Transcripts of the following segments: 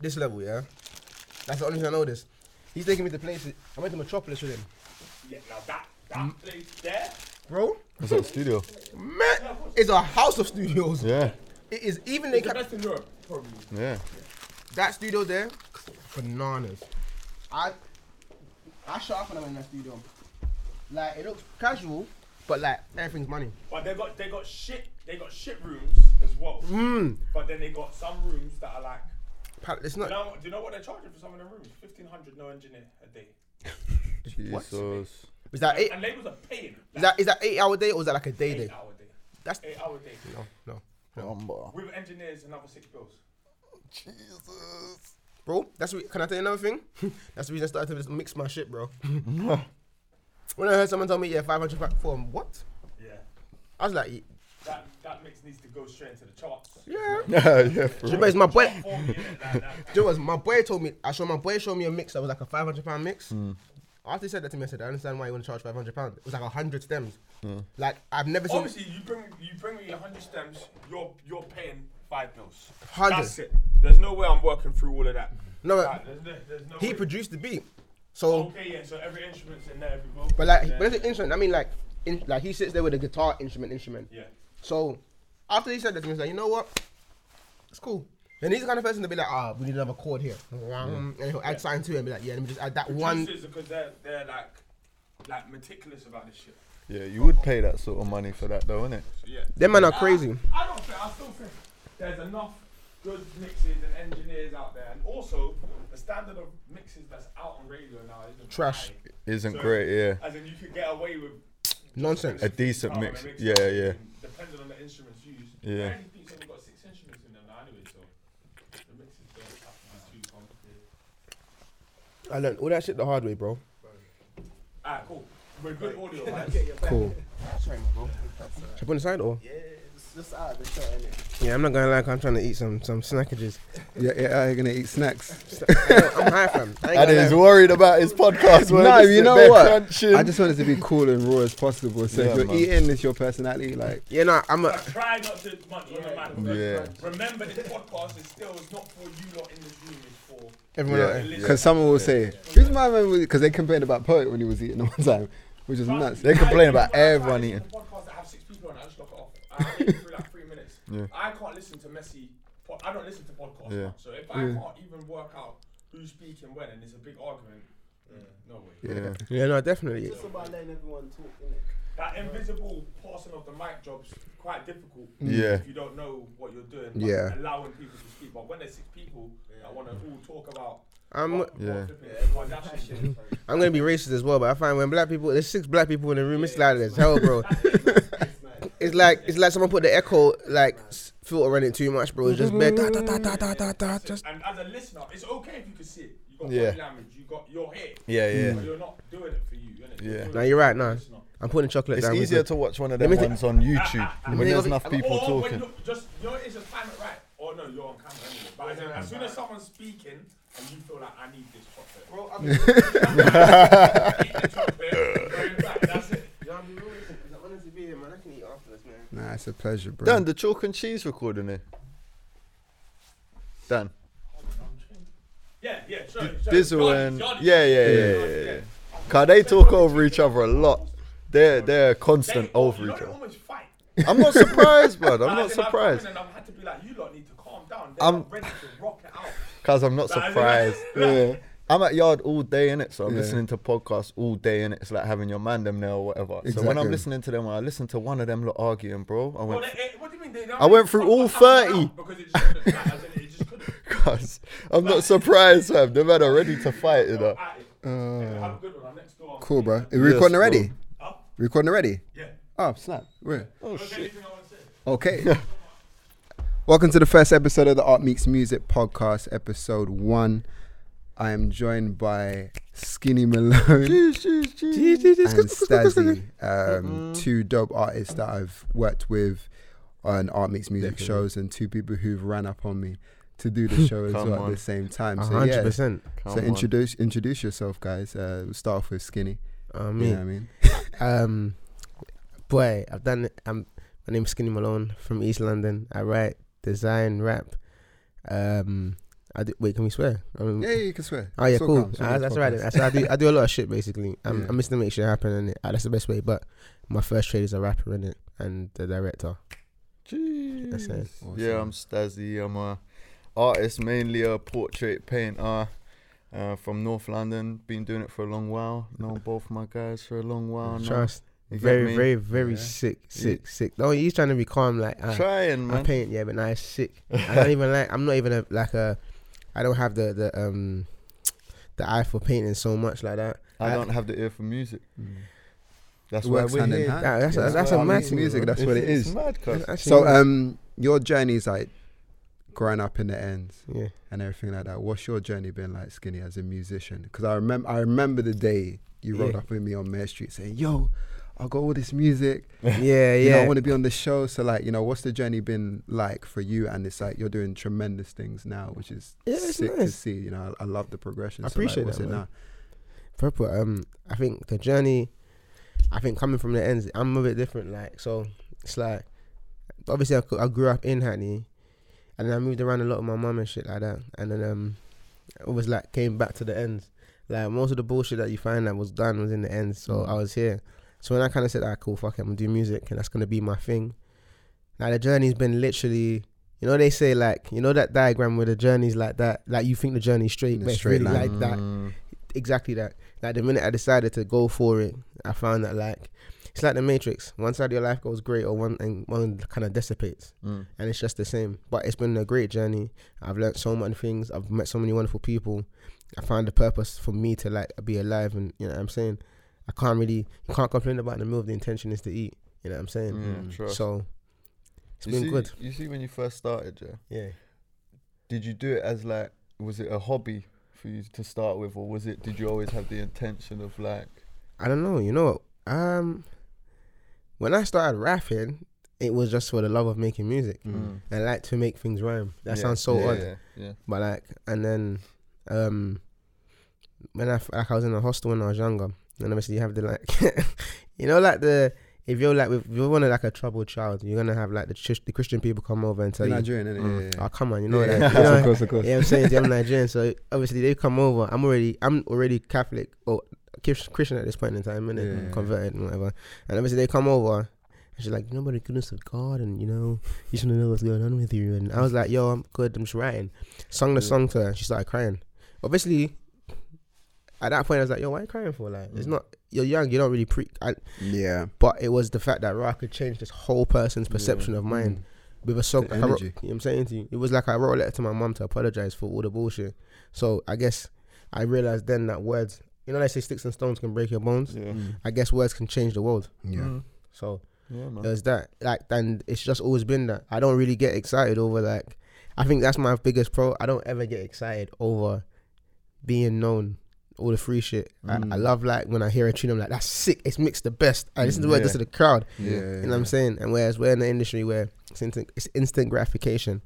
this level, yeah. That's the only thing I know. This. He's taking me to places. I went to Metropolis with him, Yeah, now that that place there. bro. What's that studio? Man, it's a house of studios. Yeah, It is even they It's the kept best in Europe, probably. yeah. that studio there, bananas. I I shot up when I went in that studio. Like it looks casual, but like everything's money. But they got they got shit they got shit rooms as well. Mm. But then they got some rooms that are like. Pa- It's Do you not. know, do you know what they're charging for some of the rooms? Fifteen hundred no engineer a day. Jesus. Is that eight? And labels are paying. Is that is that eight hour day or is that like a day eight day? hour day? That's Eight hour day. no no. Rumba. With engineers, another six bills. Jesus. Bro, that's what, can I tell you another thing? that's the reason I started to just mix my shit, bro. when I heard someone tell me, yeah, 500 pack for what? Yeah. I was like, That that mix needs to go straight into the charts. yeah. Yeah, yeah. For But real. it's my boy. For me, innit? Like that. Joe was my boy told me. I saw my boy show me a mix that was like a 500 pound mix. Hmm. After he said that to me, I said, I understand why you want to charge 500 pound. It was like 100 stems. Like I've never seen Obviously, you bring you bring me hundred stems. You're you're paying five bills. 100. That's it. There's no way I'm working through all of that. No, but Like, there's, no, there's no he way. produced the beat. So, Okay, yeah. So every instrument's in there, every vocal. but like, yeah. but it's an instrument. I mean, like, in, like he sits there with a guitar instrument, instrument. yeah. So after he said that to me, he's like, you know what? It's cool. And he's the kind of person to be like, ah, we need another chord here. And he'll add something to it and be like, yeah, let me just add that one. Producers because they're they're like like meticulous about this shit. Yeah, you would pay that sort of money for that though, innit? So yeah. Them men are crazy. I, don't think I still think there's enough good mixes and engineers out there, and also the standard of mixes that's out on radio now isn't Trash. high. Isn't So- great, yeah. As in, you could get away with Nonsense. A decent mix. they Yeah, it, yeah. Depending on the instruments used. Yeah. Any beats only got six instruments in them now anyway, so the mixes don't have to be too complicated. I learned all that shit the hard way, bro. Alright, cool. We're good audio, right? Cool. Sorry, my bro. Should I put it aside or? Yeah, it's just out of the shot, innit? Yeah, I'm not gonna lie. I'm trying to eat some some snackages. Yeah, yeah, you're gonna eat snacks. I'm high, fam. I ain't And gonna he's lie. worried about his podcast. where no, they you sit know there what? crunching. I just want it to be cool and raw as possible. So Yeah, if you're man. eating, it's your personality. Like, Yeah, no, I'm a. Try not to monkey on the man. Yeah. Remember, this podcast is still it's not for you lot in this room. It's for Everyone Yeah. out there. because someone will say, "Who's my man?" Because they complained about Poet when he was eating the one time, which is nuts. They complain about When I try everyone eating. I have it through like three minutes. Yeah. I can't listen to messy. Po- I don't listen to podcasts. Yeah. man. So if I can't even work out who's speaking when, and it's a big argument, no way. Yeah. Yeah, no, definitely. It's just about letting everyone talk, innit? That invisible passing of the mic job's quite difficult. Mm. Yeah. If you don't know what you're doing. but Yeah. Allowing people to speak, but when there's six people that want to all talk about. I'm what- Yeah. what flipping everyone that's shit. I'm gonna be racist as well, but I find when black people, there's six black people in the room, it's loud as hell, bro. It's like it's like someone put the echo like s- filter on it too much, bro. It's just bad. Da, da, da, da, da, da, da, just And as a listener, it's okay if you can see it. You got Yeah. body language. You got you're here. Yeah, yeah. But you're not doing it for you. Innit? Yeah. doing No, you're right, the no. I'm putting chocolate It's down. easier with to watch one of them me ones on YouTube when there's enough people or when talking. you're just you know it's just time it right. Or no, you're on camera anyway. But as, as soon as someone's speaking and you feel like I need this chocolate, Bro, I'm eat the chocolate, bring it back. That's it. honestly be here, man. I can eat after this, man. nah, it's a pleasure, bro. Dan, the chalk and cheese recording here. Dan, Yeah, yeah, sure. sure. Dizzle Yardies, and yardies. yeah, yeah, yeah, yeah, Yardies, yeah. Cause they talk over each other a lot. They're they're constant They- over you know each they other. almost fight. I'm not surprised, bud. I'm not as in, I've come surprised. And I've had to be like, you lot need to calm down. They're I'm- not ready to rock it out. Cause I'm not Like, as in, surprised. yeah. I'm at yard all day in it, so I'm Yeah. listening to podcasts all day in it. It's like having your man them there or whatever. So when I'm listening to them, when I listen to one of them lot arguing, bro, I Well, went, they, eh, what do you mean? They I went through all 30. Because it just couldn't. like, as in, it just couldn't. cause I'm not surprised, fam. The man are ready to fight, you know. Uh, Have a good one. I'm next door. cool, bro. Are we Yes, recording already? Huh? Recording already? Yeah. Oh, snap. Where? Oh Okay, shit. anything I want to say? Okay. Welcome to the first episode of the Art Meets Music podcast, episode one. I am joined by Skinny Malone and Stazzy, um, two dope artists that I've worked with on Art Meets Music Definitely. shows, and two people who've ran up on me to do the show as Come well at the same time. So yeah, percent. Come so on. introduce introduce yourself, guys. Uh, we'll start off with Skinny. Uh, You me. know what I mean? Um, boy, I've done. it. I'm. My name's Skinny Malone from East London. I write, design, rap. Um, I do, wait, can we swear? Yeah, yeah, you can swear. Oh yeah, cool. all Ah, that's right. That's I do. I do a lot of shit basically. I'm, Yeah. I'm just to make shit happen, and that's the best way. But my first trade is a rapper in it and the director. Jeez. That's it. Yeah, I'm Stazzy. I'm a artist, mainly a portrait painter uh, from North London. Been doing it for a long while. Known both my guys for a long while now. Trust. You get Very, very, very Yeah. sick, sick, sick. No, he's trying to be calm. Like uh, Trying, I paint, yeah, but now it's sick. I don't even like. I'm not even a, like a. I don't have the the um the eye for painting so much like that. I don't have the ear for music. Mm. That's It why we're hand in here. hand. Yeah, that's- Yeah. that's a mad it's music. That's what it It's mad, So, actually- um, your journey's like growing up in the ends yeah, and everything like that. What's your journey been like, Skinny, as a musician? Because I remember, I remember the day you rolled Yeah. up with me on Mare Street saying, "Yo, I got all this music. yeah, You know, I want to be on the show." So, like, you know, what's the journey been like for you? And it's like you're doing tremendous things now, which is Yeah, sick to see. You know, I, I love the progression. I So, like, appreciate what's that, it man. now? Purple. Um, I think the journey. I think coming from the ends, I'm a bit different. Like, so it's like, obviously, I, I grew up in Hackney, and then I moved around a lot with my mum and shit like that. And then um, I was like came back to the ends. Like most of the bullshit that you find that was done was in the ends. So Mm. I was here. So when I kind of said, "Ah, cool, fuck it, I'm gonna do music, and that's gonna be my thing." Now the journey's been literally. You know they say like you know that diagram where the journey's like that like you think the journey's straight but it's straight really line. like that exactly that. Like the minute I decided to go for it, I found that like it's like the Matrix. One side of your life goes great, or one and one kind of dissipates, Mm. and it's just the same. But it's been a great journey. I've learned so many things. I've met so many wonderful people. I found a purpose for me to like be alive, and you know what I'm saying. I can't really, you can't complain about the meal. if The intention is to eat. You know what I'm saying. Yeah, Mm. So it's you been see, good. You see, when you first started, yeah, Yeah. did you do it as like, was it a hobby for you to start with, or was it? Did you always have the intention of like? I don't know. You know? Um, when I started rapping, it was just for the love of making music. Mm. I like to make things rhyme. That Yeah, sounds so yeah, odd, Yeah, yeah. but like, and then, um, when I f- like I was in a hostel when I was younger, and obviously you have the like, you know, like the if you're like if you're one of like a troubled child, you're gonna have like the church, the Christian people come over and tell you, Nigerian, innit? Mm. Yeah, yeah, oh come on, you know Yeah, that, yeah, you know, of course, of course. yeah, I'm saying I'm Nigerian, so obviously they come over. I'm already, I'm already Catholic or Christian at this point in time, and Yeah, converted and whatever. And obviously they come over, and she's like, you know about the goodness of God, and you know, you should know what's going on with you. And I was like, yo, I'm good. I'm just writing. Sung the song to her, and she started crying. Obviously, at that point, I was like, yo, why are you crying for? Like, it's Mm. not. You're young. You don't really pre. I, Yeah. but it was the fact that Ra could change this whole person's Yeah. perception of mine Mm. with a song. The like I wrote- you know what I'm saying to you? It was like I wrote a letter to my mum to apologize for all the bullshit. So I guess I realized then that words, you know, they say sticks and stones can break your bones. Yeah. Mm. I guess words can change the world. Yeah. Mm. So Yeah, man. there's that. Like, and it's just always been that. I don't really get excited over like. I think that's my biggest pro. I don't ever get excited over being known. All the free shit. I, I Mm. love like when I hear a tune, I'm like, that's sick. It's mixed the best. I listen to Mm, it just to the crowd. Yeah. You know what I'm saying? And whereas we're in the industry where it's instant, it's instant gratification.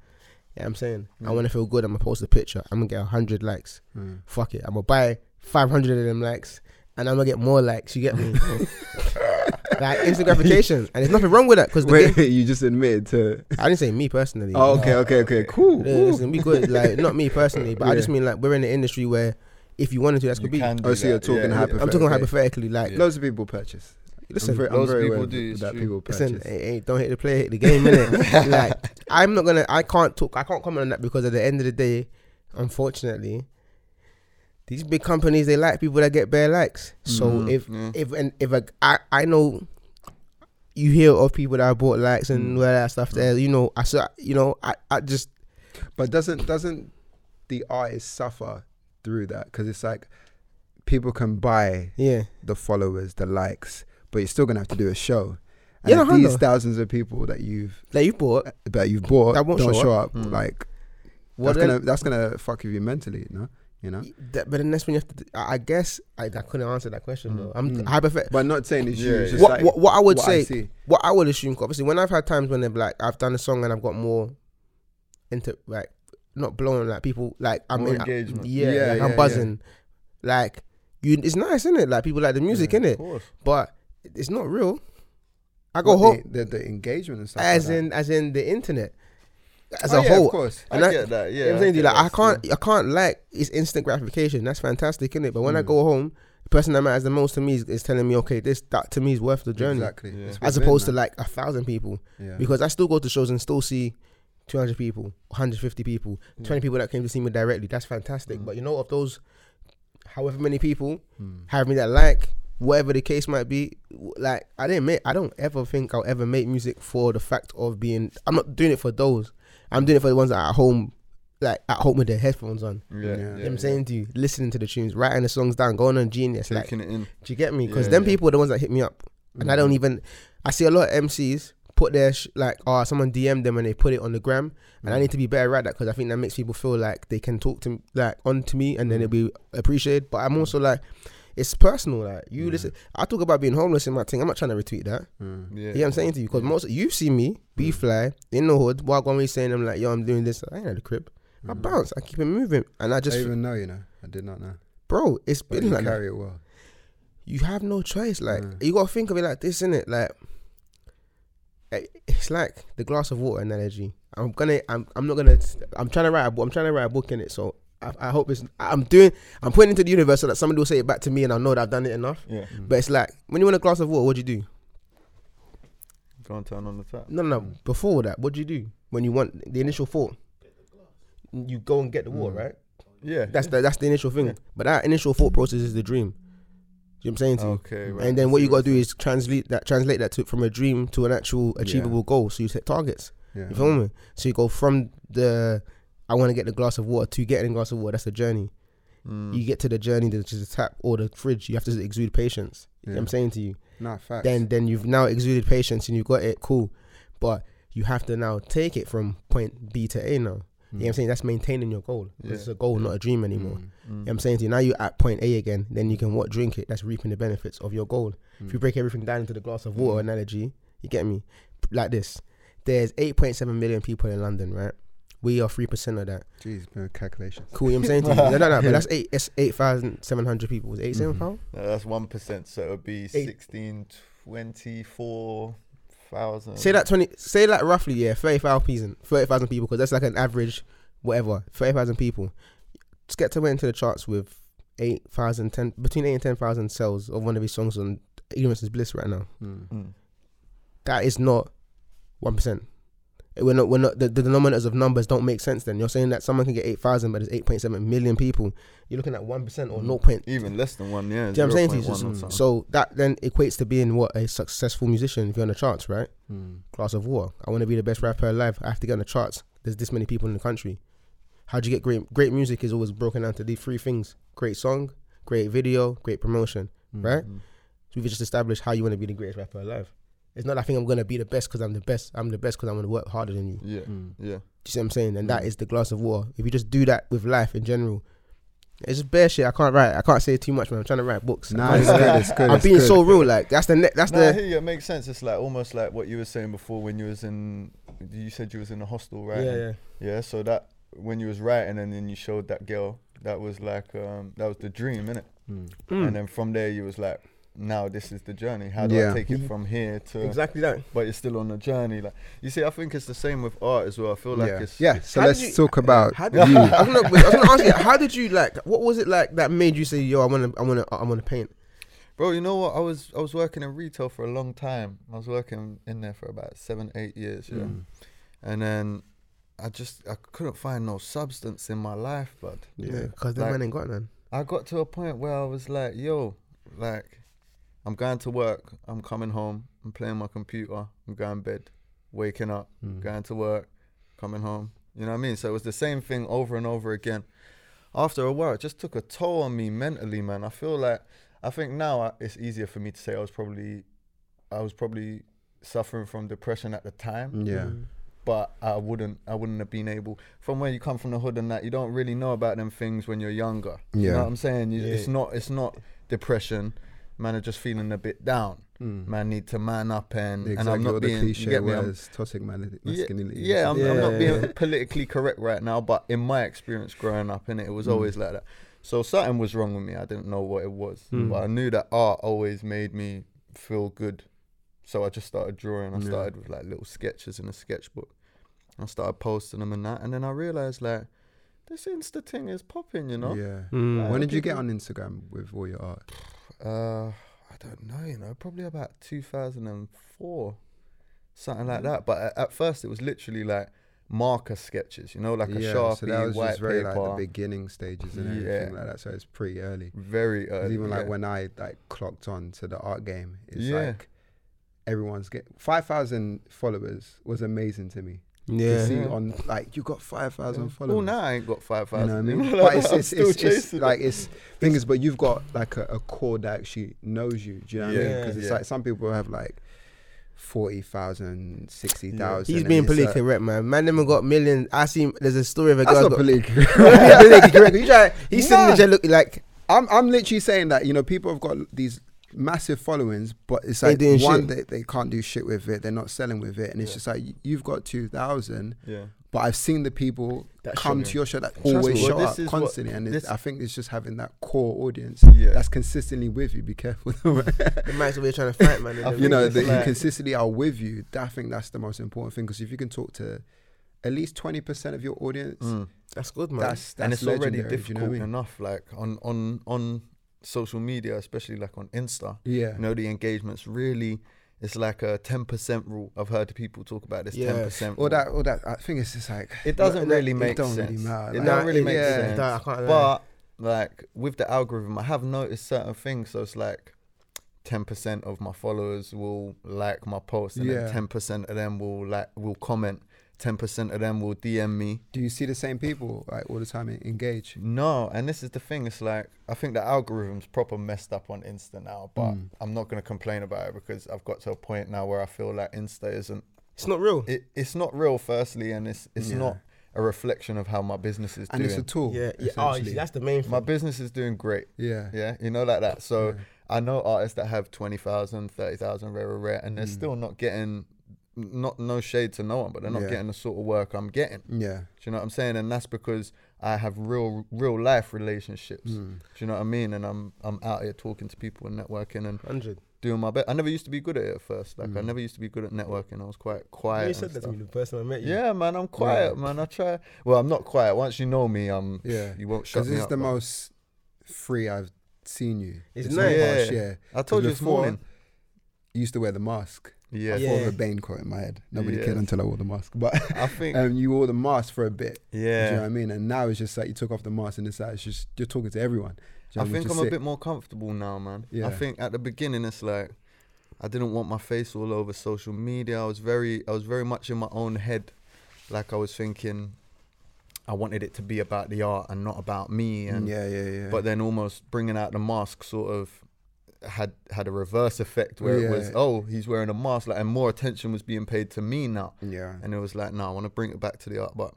Yeah, I'm saying I Mm. want to feel good. I'm gonna post a picture. I'm gonna get hundred likes. Mm. Fuck it. I'm gonna buy 500 of them likes, and I'm gonna get more likes. You get me? like instant gratification, and there's nothing wrong with that because Wait, you just admitted to. I didn't say me personally. Oh, okay, okay, okay. Cool. Yeah, listen, we good. Like not me personally, but I just mean like we're in the industry where if you wanted to, that's You could be. can do Oh, so you're that, talking yeah. hypothetically. I'm talking hypothetically. Like, Yeah. Loads of people purchase. listen, I'm very, I'm loads of very people aware do, of it's that true. people Listen, purchase. hey, hey, don't hit the play, hit the game, innit? like, I'm not gonna, I can't talk, I can't comment on that because at the end of the day, unfortunately, these big companies they like people that get bare likes. So Mhm. if Yeah. if and if a, I I know you hear of people that have bought likes and Mm. all that stuff there, you know, I saw, you know, I I just But doesn't doesn't the artist suffer through that? Because it's like people can buy yeah the followers, the likes, but you're still gonna have to do a show. And Yeah, no, these thousands of people that you've that you bought. that you've bought That won't don't show show up, Mm. like Well, that's gonna that's gonna fuck with you mentally, no? You know. That, but then that's when you have to. I I guess I, I couldn't answer that question Mm. though. I'm Mm. hypothet- But not saying it's you. Yeah, It's just What, like what what I would what say, see. what I would assume, obviously, when I've had times when they're like, I've done a song and I've got more into like not blowing like people like I'm More in, engagement. yeah, Yeah, like, yeah, I'm buzzing. Like you, it's nice, isn't it? Like people like the music, Yeah, Of it, course. but it's not real. I go home the, the, the engagement and stuff. as like in as in the internet. as Oh, a yeah, whole. of course. I And that- get that. You Yeah, know I'm saying? I like I can't, I can't like it's instant gratification. That's fantastic, isn't it? But when I Mm. go home, the person that matters the most to me is, is telling me, okay, this that to me is worth the journey, Exactly. Yeah. As opposed to like a thousand people. yeah. Because I still go to shows and still see 200 people, 150 people, 20 people that came to see me directly. That's fantastic. Mm. But you know, of those, however many people, Mm. however many that like, whatever the case might be, like I didn't make, I don't ever think I'll ever make music for the fact of being. I'm not doing it for those. I'm doing it for the ones that are at home, like at home with their headphones on. Yeah, Yeah. yeah, You know what I'm yeah. saying to you, listening to the tunes, writing the songs down, going on Genius. Like, taking it in. do you get me? Because Yeah, them yeah. people are the ones that hit me up, and I Mm. don't even. I see a lot of MCs put their sh- like, oh, someone DM'd them and they put it on the gram, and I need to be better at that because I think that makes people feel like they can talk to m- like on to me, and then Mm. it'll be appreciated. But I'm also like, it's personal. Like you Yeah. listen, I talk about being homeless in my thing. I'm not trying to retweet that. Mm. Yeah, You know what I'm saying to you? Because most you've seen me be fly in the hood, walk on me saying I'm like, yo, I'm doing this. I ain't at the crib. I Mm. bounce. I keep it moving, and I I just, even know, you know. I did not know. bro, it's But been you like that carry it well. you have no choice. Like Mm. you gotta think of it like this, innit? Like it's like the glass of water analogy. I'm gonna, I'm, I'm not gonna, I'm trying to write a book. I'm trying to write a book in it. So I, I hope it's, I'm doing, I'm putting into the universe so that somebody will say it back to me, and I know that I've done it enough. yeah. But it's like when you want a glass of water, what do you do? Go and turn on the tap. No, no, no. Before that, what do you do when you want the initial thought? You go and get the water, Mm. right? Yeah, That's the that's the initial thing. Yeah. But that initial thought process is the dream. You know what I'm saying to you? okay. Right. and then what you got to do is translate that translate that to from a dream to an actual achievable goal. So you set targets. Yeah. You feel me? So you go from the I want to get the glass of water to getting a glass of water. That's the journey. Mm. You get to the journey, which is the tap or the fridge. You have to exude patience. You know what I'm saying to you. Nah, facts. Then then you've now exuded patience and you've got it cool, but you have to now take it from point B to A now. You know what I'm saying? That's maintaining your goal. Yeah. It's a goal, not a dream anymore. Mm. Mm. You know what I'm saying to you, now you're at point A again, then you can what drink it. That's reaping the benefits of your goal. If you Mm. break everything down into the glass of water Mm. analogy, you get me? Like this. There's 8.7 million people in London, right? We are 3% of that. Jeez, no calculations. Cool, you know what I'm saying to you? No, no, no, but that's eight, it's 8,700 people. Is it 8, Mhm. 7,000? No, that's one percent, so it would be Eight. 16, 24 thousand. Say that 20, say that roughly, yeah, 30,000 people, 30,000 people, because that's like an average, whatever, 30,000 people. Just Skepta went into the charts with 8,000, 10, between 8 and 10,000 sales of one of his songs on Ignorance is Bliss right now. Mm. Mm. that is not one percent. We're not. We're not. The, the denominators of numbers don't make sense. Then you're saying that someone can get eight thousand, but there's eight point seven million people. You're looking at one percent or Mm. no point. Even less than one, yeah. Do you know what I'm saying to you? 0.1 or So, so that then equates to being what a successful musician if you're on the charts, right? Mm. Glass of water. I want to be the best rapper alive. I have to get on the charts. There's this many people in the country. how do you get great? Great music is always broken down to these three things: great song, great video, great promotion. Mm. Right? Mm. So we've just established how you want to be the greatest rapper alive. It's not I think I'm gonna be the best because I'm the best. I'm the best because I'm gonna work harder than you. Yeah, Mm. yeah. Do you see what I'm saying? And that Mm. is the glass of water. If you just do that with life in general, it's just bare shit. I can't write. I can't say too much, man. I'm trying to write books. I Nah, it's good. It's good. I'm it's being good. so real. Like that's the ne- that's Nah, I the hear you. It makes sense. It's like almost like what you were saying before when you was in. You said you was in the hostel, right? yeah yeah. Yeah. So that when you was writing and then you showed that girl, that was like um that was the dream, innit? Mm. Mm. And then from there you was like, now this is the journey. How do Yeah. I take it Mhm. from here to? exactly that. But you're still on the journey. Like you see, I think it's the same with art as well. I feel like yeah. it's yeah. it's- So let's you- talk about How did you? I was gonna, I was gonna ask you. How did you like? What was it like that made you say, "Yo, I want to, I want to, I want to paint"? Bro, you know what? I was I was working in retail for a long time. I was working in there for about seven, eight years, yeah. Mm. And then I just I couldn't find no substance in my life, bud. Yeah, because the Like- man ain't got none. I got to a point where I was like, yo, like I'm going to work, I'm coming home, I'm playing my computer, I'm going to bed, waking up, Mm. going to work, coming home. You know what I mean? So it was the same thing over and over again. After a while, it just took a toll on me mentally, man. I feel like I think now I, it's easier for me to say I was probably I was probably suffering from depression at the time, Yeah. Mm. but I wouldn't I wouldn't have been able from where you come from the hood and that you don't really know about them things when you're younger. You know Yeah. what I'm saying? You, It's not it's not depression. Man are just feeling a bit down. Mm. Man need to man up and Exactly and I'm not being the you cliche get me? I'm- toxic mali- yeah, yeah, I'm, I'm not being politically correct right now, but in my experience growing up, in it, it was Mm. always like that. So something was wrong with me. I didn't know what it was, Mm. but I knew that art always made me feel good. So I just started drawing. I Yeah. started with like little sketches in a sketchbook, I started posting them and that, and then I realized like this Insta thing is popping, you know. Yeah. Mm. When did you get on Instagram with all your art? Uh, I don't know, you know, probably about 2004, something like that. But at, at first, it was literally like marker sketches, you know, like a yeah, sharpie, so that was white just very paper, like the beginning stages and everything like that. So it's pretty early. Very early. even like yeah. when I like clocked on to the art game, it's Yeah. like everyone's get five thousand followers was amazing to me. Yeah. To see Yeah. on like you got five thousand Well, followers. now I ain't got five thousand. You know what I mean? like but it's, that. It's, still it's, it's like it's thing is, but you've got like a, a core that actually knows you. Do you know what I mean? Because it's Yeah. like some people have like 40,000, 60,000. He's and being it's, uh, politically correct, man. Man, them got millions. I see. There's a story of a guy. That's girl. not got, politically politically correct. You try. He's sitting there look like I'm I'm literally saying that you know people have got these massive followings, but it's like doing one shit. they, they can't do shit with it. They're not selling with it, and it's Yeah. just like you've got two thousand, yeah. but I've seen the people That come to your show that Trust always me. show Well, up this is what- constantly, and it's, I think it's just having that core audience Yeah. that's consistently with you. Be careful, the man's over here trying to fight, man. You know it's that you consistently are with you. That, I think that's the most important thing because if you can talk to at least twenty percent of your audience, Mm. That's good, man. that's that's and it's already difficult You know I mean? enough, like on on on social media, especially like on Insta. Yeah. You know, the engagements really. It's like a ten percent rule. I've heard people talk about this Yeah. ten percent. Or that, or that. I think it's just like It doesn't No, really it make don't sense. really matter, It like- don't really it- make yeah. sense. I can't. But like with the algorithm, I have noticed certain things. So it's like ten percent of my followers will like my post, and Yeah. then ten percent of them will like will comment. Ten percent of them will DM me. Do you see the same people like all the time en- engage? No, and this is the thing. It's like I think the algorithm's proper messed up on Insta now, but Mm. I'm not gonna complain about it because I've got to a point now where I feel like Insta isn't. it's not real. It, it's not real. Firstly, and it's it's Yeah. not a reflection of how my business is And doing. And it's a tool. yeah, yeah. Oh, you that's the main thing. my business is doing great. yeah. Yeah, you know, like that. So Yeah. I know artists that have 20,000, 30,000 rare, rare, rare, and they're Mm. still not getting, not no shade to no one, but they're not Yeah. getting the sort of work I'm getting. Yeah. Do you know what I'm saying? And that's because I have real, real life relationships. Mm. Do you know what I mean? And I'm, I'm out here talking to people and networking and Hundred. doing my best. I never used to be good at it at first. Like I Mm. never used to be good at networking. I was quite quiet. You said that to me the first time I met you. Yeah, man, I'm quiet, man. I try. Well, I'm not quiet. Once you know me, um, Yeah. you won't shut Because me this is up. the but most free I've seen you. It's this nice. whole Yeah. past year. I told you this before- morning. You used to wear the mask. Yeah, I Yeah. thought of a Bane quote in my head. Nobody Yeah. cared until I wore the mask. But I think. um, you wore the mask for a bit. Do you know yeah. what I mean? And now it's just like you took off the mask and it's like it's just you're talking to everyone. You know I think I'm is a bit more comfortable now, man. Yeah. I think at the beginning it's like I didn't want my face all over social media. I was very I was very much in my own head. Like I was thinking I wanted it to be about the art and not about me and yeah, yeah, yeah. but then almost bringing out the mask sort of had had a reverse effect where it was oh he's wearing a mask like and more attention was being paid to me now yeah, and it was like no I want to bring it back to the art but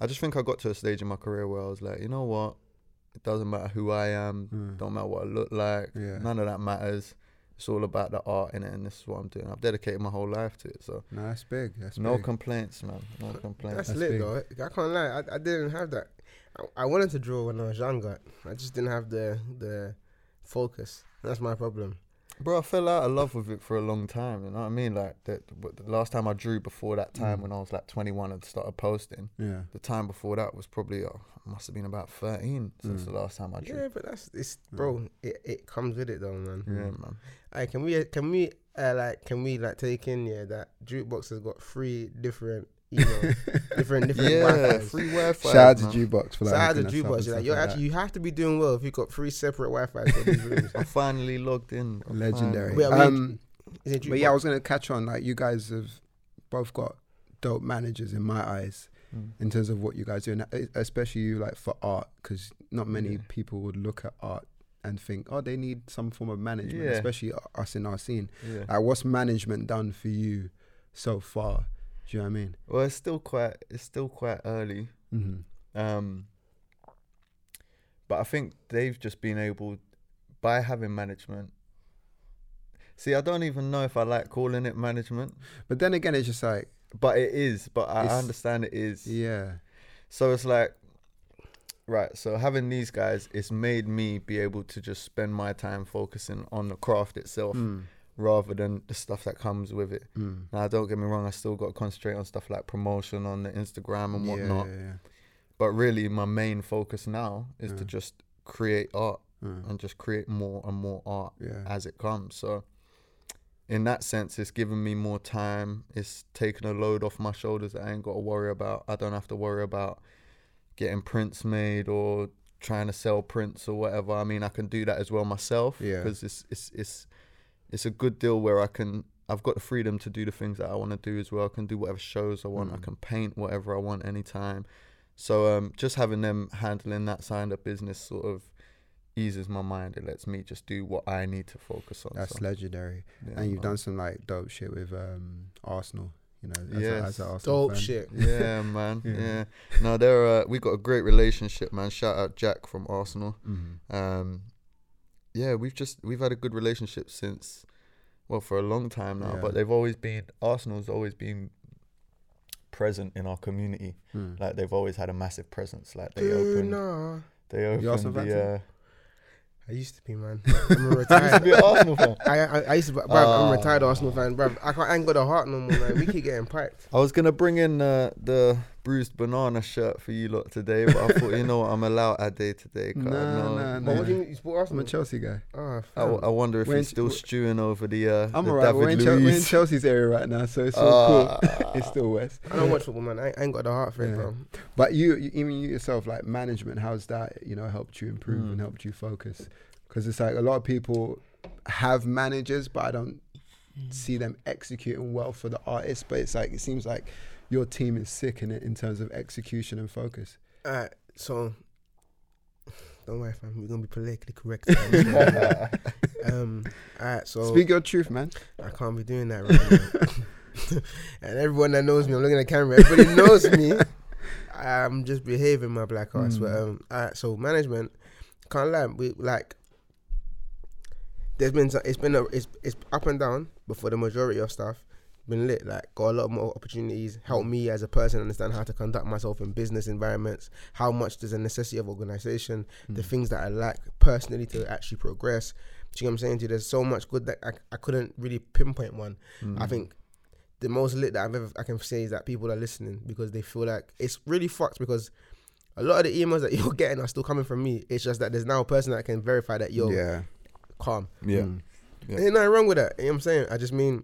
I just think I got to a stage in my career where I was like you know what it doesn't matter who I am Mm. don't matter what I look like. Yeah. None of that matters. It's all about the art in it, and this is what I'm doing. I've dedicated my whole life to it, so no, that's big. That's no big. complaints, man. No complaints. That's, That's lit big. though. I can't lie. I, I didn't have that. I, I wanted to draw when I was younger. I just didn't have the the focus. That's my problem. Bro, I fell out of love with it for a long time. You know what I mean? Like the, the last time I drew before that time, Mm. when I was like 21 and started posting. yeah, The time before that was probably uh, must have been about 13 since Mm. the last time I drew. Yeah, but that's it's bro. It, it comes with it though, man. Yeah, man. Hey, can we can we uh, like can we like take in yeah that jukebox has got three different you know different different Yeah, Wi-Fis. free Wi-Fi. Shout out to man. Jukebox for like Shout out to hooking us up and jukebox. You're like, you're like actually you have to be doing well if you've got three separate Wi-Fi for these rooms. I finally logged in. Legendary. finally- Wait, Um, Is it But yeah, I was gonna catch on. Like you guys have both got dope managers in my eyes Mm. in terms of what you guys do, and e- especially you like for art, because not many Yeah. people would look at art and think, oh, they need some form of management, Yeah. especially us in our scene. Yeah. Like, what's management done for you so far? Do you know what I mean? Well, it's still quite it's still quite early. Mm-hmm. Um, but I think they've just been able by having management. See, I don't even know if I like calling it management, But then again, it's just like, but it is. But I understand it is. yeah, So it's like, right. So having these guys, it's made me be able to just spend my time focusing on the craft itself, Mm. Rather than the stuff that comes with it. Mm. Now, don't get me wrong, I still got to concentrate on stuff like promotion on the Instagram and whatnot. yeah, yeah. But really, my main focus now is to Mm. just create art Mm. and just create more and more art Yeah. as it comes. So, in that sense, it's giving me more time. It's taking a load off my shoulders that I ain't got to worry about. I don't have to worry about getting prints made or trying to sell prints or whatever. I mean, I can do that as well myself. Yeah. Because it's it's it's it's a good deal where I can. I've got the freedom to do the things that I want to do as well. I can do whatever shows I want. I Mm. can paint whatever I want anytime. So um, just having them handling that side of business sort of eases my mind. It lets me just do what I need to focus on. That's so, legendary. yeah, and you've man. done some like dope shit with um, Arsenal. You know, as, a, as a Arsenal Dope fan. shit. yeah, man. Yeah. Yeah. No, they're uh, we got a great relationship, man. Shout out Jack from Arsenal. Mhm. Um, yeah, we've just we've had a good relationship since, well, for a long time now. Yeah. But they've always been Arsenal's always been present in our community. Mm. Like they've always had a massive presence. Like they Dude, opened, nah. they You Arsenal opened fan the. Uh, I used to be, man. I'm a I used to retired. be an Arsenal fan. I, I, I used to, be- bruv, I'm Ah. a retired Arsenal fan, bruv. I, can't, angle the heart no more, man. We keep getting piped. I was gonna bring in uh, the bruised banana shirt for you lot today, but I thought, you know what, I'm allowed a day today. Nah, know- nah, nah. what do you mean? You support I'm a Chelsea guy. Oh, I, fam. w- I wonder if We're he's still we're- stewing over the uh, I'm the alright. We're, David in we're in Chelsea's area right now, so it's all cool. Ah. It's still West. I don't watch football, man. I, I ain't got the heart for it, bro. But you, you, even you yourself, like management, how's that? You know, helped you improve Mm. and helped you focus? Because it's like a lot of people have managers, but I don't see them executing well for the artists. But it's like it seems like your team is sick in it in terms of execution and focus. Alright, so don't worry, fam. We're gonna be politically correct. um, alright, so Speak your truth, man. I can't be doing that right now. and everyone that knows me, I'm looking at the camera. Everybody knows me. I'm just behaving my black ass. But Mm. um, alright, so management can't lie. We like. There's been it's been a, it's it's up and down, but for the majority of stuff, been lit. Like got a lot more opportunities. Help me as a person understand how to conduct myself in business environments. How much there's a necessity of organization. The things that I lack personally to actually progress. Do you know what I'm saying to? There's so much good that I, I couldn't really pinpoint one. I think the most lit that I've ever I can say is that people are listening because they feel like it's really fucked because a lot of the emails that you're getting are still coming from me. It's just that there's now a person that can verify that you're yeah. calm. yeah. Mm. Yeah. Ain't nothing wrong with that. You know what I'm saying? I just mean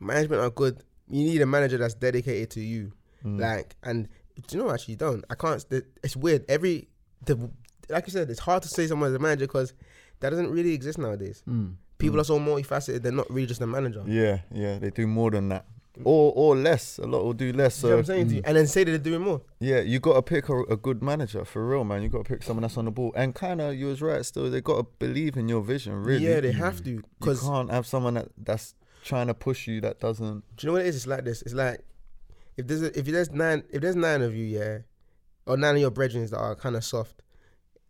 management are good. You need a manager that's dedicated to you. Mm. Like, and do you know actually you don't. I can't. It's weird. Every the like you said, it's hard to say someone's a manager because that doesn't really exist nowadays. Mm. People are so multifaceted. They're not really just a manager. Yeah, yeah, they do more than that, or or less. A lot will do less. You know what So I'm saying to you? And then say that they're doing more. yeah, you got to pick a, a good manager for real, man. You got to pick someone that's on the ball, and kind of you was right. Still, they got to believe in your vision. Really, Yeah, they have to. you Because do can't have someone that that's trying to push you that doesn't. Do you know what it is? It's like this. It's like if there's a, if there's nine if there's nine of you, yeah, or nine of your brethren that are kind of soft,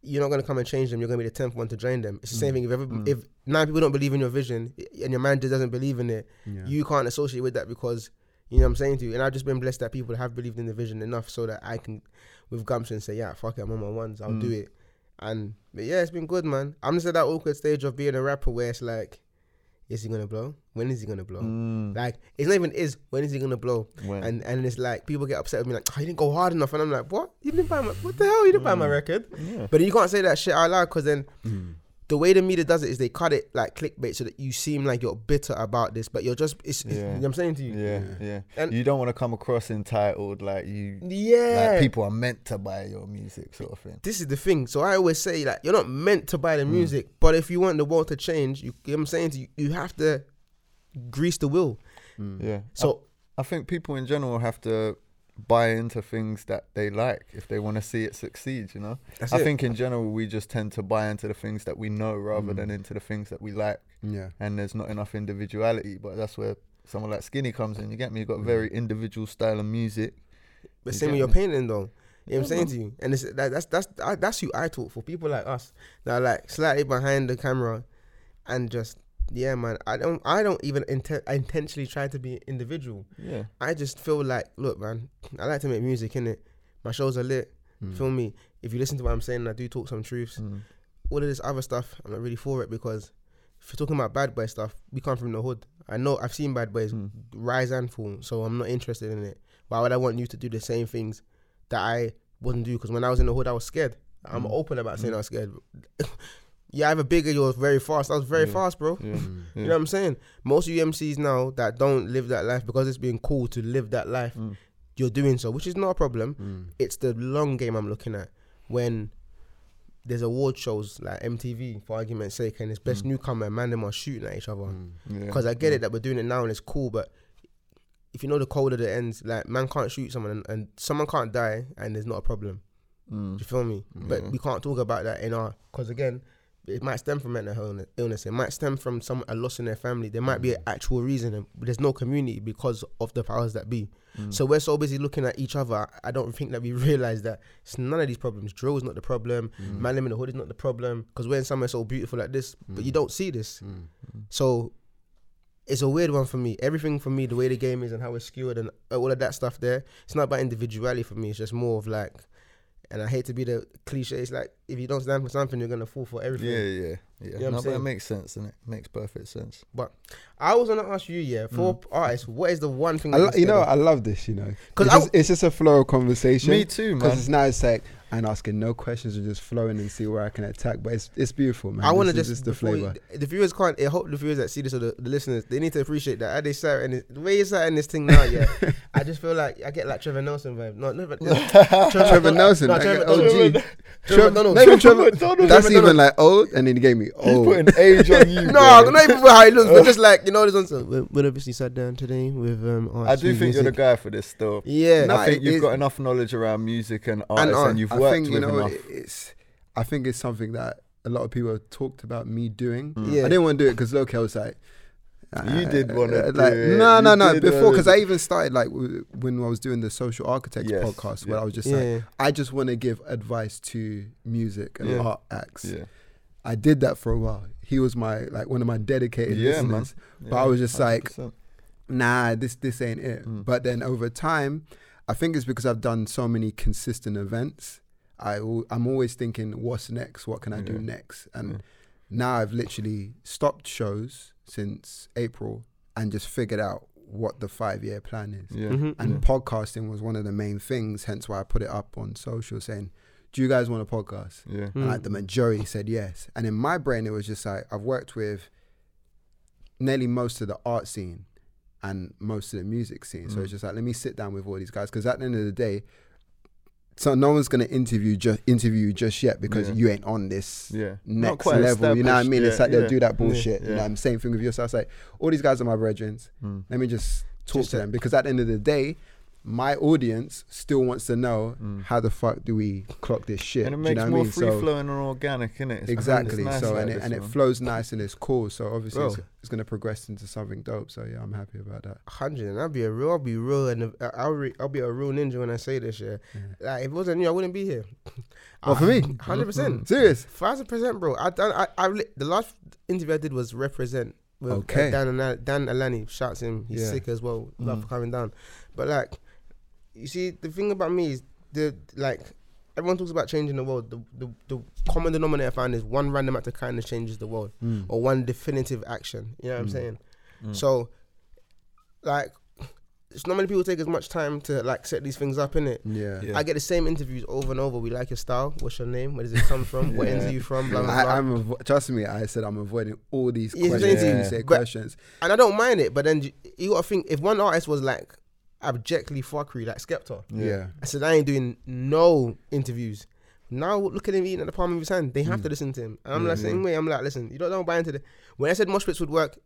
you're not gonna come and change them. You're gonna be the tenth one to drain them. It's the same thing. If ever, Mm. if nine people don't believe in your vision and your manager doesn't believe in it, Yeah. you can't associate with that because you know what I'm saying to you. And I've just been blessed that people have believed in the vision enough so that I can, with gumption, say, yeah, fuck it, I'm on my ones. I'll Mm. do it. And but yeah, it's been good, man. I'm just at that awkward stage of being a rapper where it's like, is he gonna blow? When is he gonna blow? Mm, Like it's not even is. When is he gonna blow? when- And and it's like people get upset with me like, oh, you didn't go hard enough, and I'm like, what? You didn't buy my what the hell? You didn't buy my Mm. record. yeah. But you can't say that shit out loud because then Mm. The way the media does it is they cut it like clickbait so that you seem like you're bitter about this, but you're just it's, it's Yeah. you know what I'm saying to you. Yeah, Yeah. yeah. And- you don't want to come across entitled like you Yeah. like people are meant to buy your music sort of thing. this is the thing. So I always say like you're not meant to buy the Mm. music, but if you want the world to change, you, you know what I'm saying to you, you have to grease the wheel. Mm. Yeah. So I think people in general have to buy into things that they like if they want to see it succeed, you know? that's I it. think in general we just tend to buy into the things that we know rather Mm. than into the things that we like Yeah. and there's not enough individuality, but that's where someone like Skinny comes in. You get me? You got Mm. very individual style of music. But You same with your painting though. You know what I'm saying to you? And it's that, that's that's that's who I talk for. People like us that are like slightly behind the camera and just yeah, man. I don't I don't even inten- intentionally try to be individual. Yeah. I just feel like, look, man, I like to make music, innit? My shows are lit. Mm. Feel me? If you listen to what I'm saying, I do talk some truths. Mm. All of this other stuff, I'm not really for it because if you're talking about bad boy stuff, we come from the hood. I know I've seen bad boys Mm. rise and fall, so I'm not interested in it. Why would I want you to do the same things that I wouldn't do? Because when I was in the hood, I was scared. I'm Mm. open about saying Mm. I was scared. yeah, I have a bigger, you're very fast. I was very Yeah. fast, bro. Yeah. Mm. You know what I'm saying? Most of UMCs now that don't live that life because it's been cool to live that life, Mm. you're doing so, which is not a problem. Mm. It's the long game I'm looking at when there's award shows like MTV, for argument's sake, and it's best Mm. newcomer, and man, them are shooting at each other. Mm. Yeah. Because I get it that we're doing it now and it's cool, but if you know the code of the ends, like man can't shoot someone and, and someone can't die and there's not a problem. Do Mm. you feel me? But we can't talk about that in our because again, it might stem from mental illness-. It might stem from some a loss in their family. There might be an actual reason. There's no community because of the powers that be. Mm. So we're so busy looking at each other. I don't think that we realize that it's none of these problems. Drill is not the problem. Mm. Man in the hood is not the problem. Because we're in somewhere so beautiful like this, but you Mm. don't see this. Mm. So it's a weird one for me. Everything for me, the way the game is and how it's skewed and all of that stuff there, it's not about individuality for me. It's just more of like, and I hate to be the cliche. It's like if you don't stand for something, you're gonna fall for everything. Yeah, yeah, yeah. what I'm no, but it makes sense, and it makes perfect sense. But I was gonna ask you, yeah, for artists, what is the one thing? I lo- you're know, scared I love this. You know, 'Cause it's, I it's just a flow of conversation. Me too, man. Because it's now it's like I'm asking no questions and just flowing and see where I can attack. But it's it's beautiful, man. I want to just, just the before you- flavor. the viewers can't. I hope the viewers that see this or the, the listeners they need to appreciate that. How they sat and the way you sat in this thing now, yeah. I just feel like I get like Trevor Nelson vibe. No, never. Trevor Nelson, No, like Trevor- an OG. Trevor- Trevor, McDonald. not even Trevor Trevor. McDonald. That's Trevor even like old, and then he gave me He's old. putting age on you. No, bro. not even how he looks, but just like you know, this one. So we we obviously sat down today with um. I do think you're the guy for this still. Yeah, No, I think you've got enough knowledge around music and artists, and, art. you've I worked think you with know enough. it's. I think it's something that a lot of people have talked about me doing. Mm. Yeah. I didn't want to do it because look, I was like. You did wanna uh, do like it. no no You no before because I even started like w- when I was doing the social architects Yes, podcast where. I was just yeah, like yeah. I just want to give advice to music and Yeah. art acts. Yeah, I did that for a while. He was my like one of my dedicated Yeah, man. listeners. But I was just like, 100%. Nah, this this ain't it. Mm. But then over time, I think it's because I've done so many consistent events. I I'm always thinking, what's next? What can I do next? And Yeah. now I've literally stopped shows since April and just figured out what the five year plan is. yeah, Mhm. And yeah. podcasting was one of the main things. Hence why I put it up on social saying, "Do you guys want a podcast?" yeah. Mm. And like the majority said yes. And in my brain, it was just like I've worked with nearly most of the art scene and most of the music scene. So Mm. it's just like let me sit down with all these guys because at the end of the day, so no one's gonna interview just interview you just yet because Yeah. you ain't on this Yeah, next level. You know what I mean? It's yet, like they'll do that bullshit. Yeah. You know, I'm same thing with yourself. So I was like, all these guys are my brethren. Mm. Let me just talk Just to them because at the end of the day, my audience still wants to know Mm. how the fuck do we clock this shit. And it Do you makes know what I more mean? free So- flowing and organic, innit? It's- exactly. it's nice so like and it and it flows nice and it's cool. So obviously it's, it's gonna progress into something dope. So yeah, I'm happy about that. hundred, and I'll be a real, I'll be real, and uh, I'll re, I'll be a real ninja when I say this. Yeah, Yeah. like if it wasn't you, I wouldn't be here. Well, for me? hundred percent, Serious? thousand percent, bro. I done, I, I, li- the last interview I did was represent with uh, Okay. Dan and Dan Alani. Shouts him, he's Yeah. sick as well. Love Mm. for coming down, but like, you see, the thing about me is the like. Everyone talks about changing the world. The, the the common denominator I find is one random act of kindness changes the world, Mm. or one definitive action. You know what I'm Mm. saying? Mm. So, like, it's not many people take as much time to like set these things up in it. Yeah. Yeah. I get the same interviews over and over. We like your style. What's your name? Where does it come from? What Yeah. ends are you from? Blah blah blah. I, I'm avo- trust me. I said I'm avoiding all these Yeah, questions. yeah. You say But- questions. and I don't mind it, but then you, you gotta think if one artist was like abjectly fuckery, like Skepta, Yeah. I said I ain't doing no interviews. Now look at him eating at the palm of his hand. They have Mm. to listen to him. And I'm Yeah, like same way. I'm like, listen, you don't don't buy into the. When I said mosh pits would work,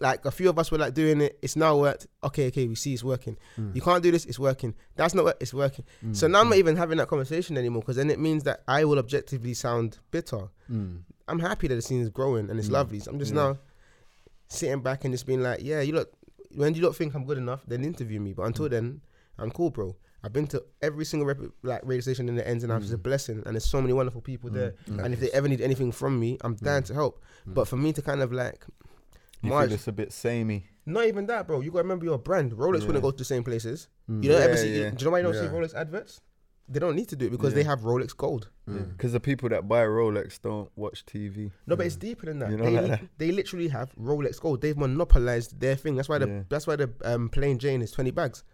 like a few of us were like doing it. It's now worked. Okay, okay, we see it's working. Mm. You can't do this. It's working. That's not what it's working. Mm. So now I'm not even having that conversation anymore because then it means that I will objectively sound bitter. Mm. I'm happy that the scene is growing and it's Mm. lovely. So I'm just Yeah. now sitting back and just being like, yeah, you look. When you don't think I'm good enough, then interview me. But until Mm. then, I'm cool, bro. I've been to every single rep- like radio station in the ends, and it's a Mm. blessing. And there's so many wonderful people there. Mm. And if they ever need anything from me, I'm down Mm. to help. Mm. But for me to kind of like, You March- feel it's a bit samey. not even that, bro. You gotta remember your brand. Rolex Yeah. wouldn't go to the same places. Mm. You don't ever see. yeah. Do you know why you don't see Rolex adverts? They don't need to do it because they have Rolex Gold. Mm. Because the people that buy Rolex don't watch TV. No, but it's deeper than that. You know they, like that? they literally have Rolex Gold. They've monopolized their thing. That's why the Yeah. that's why the um, plain Jane is twenty bags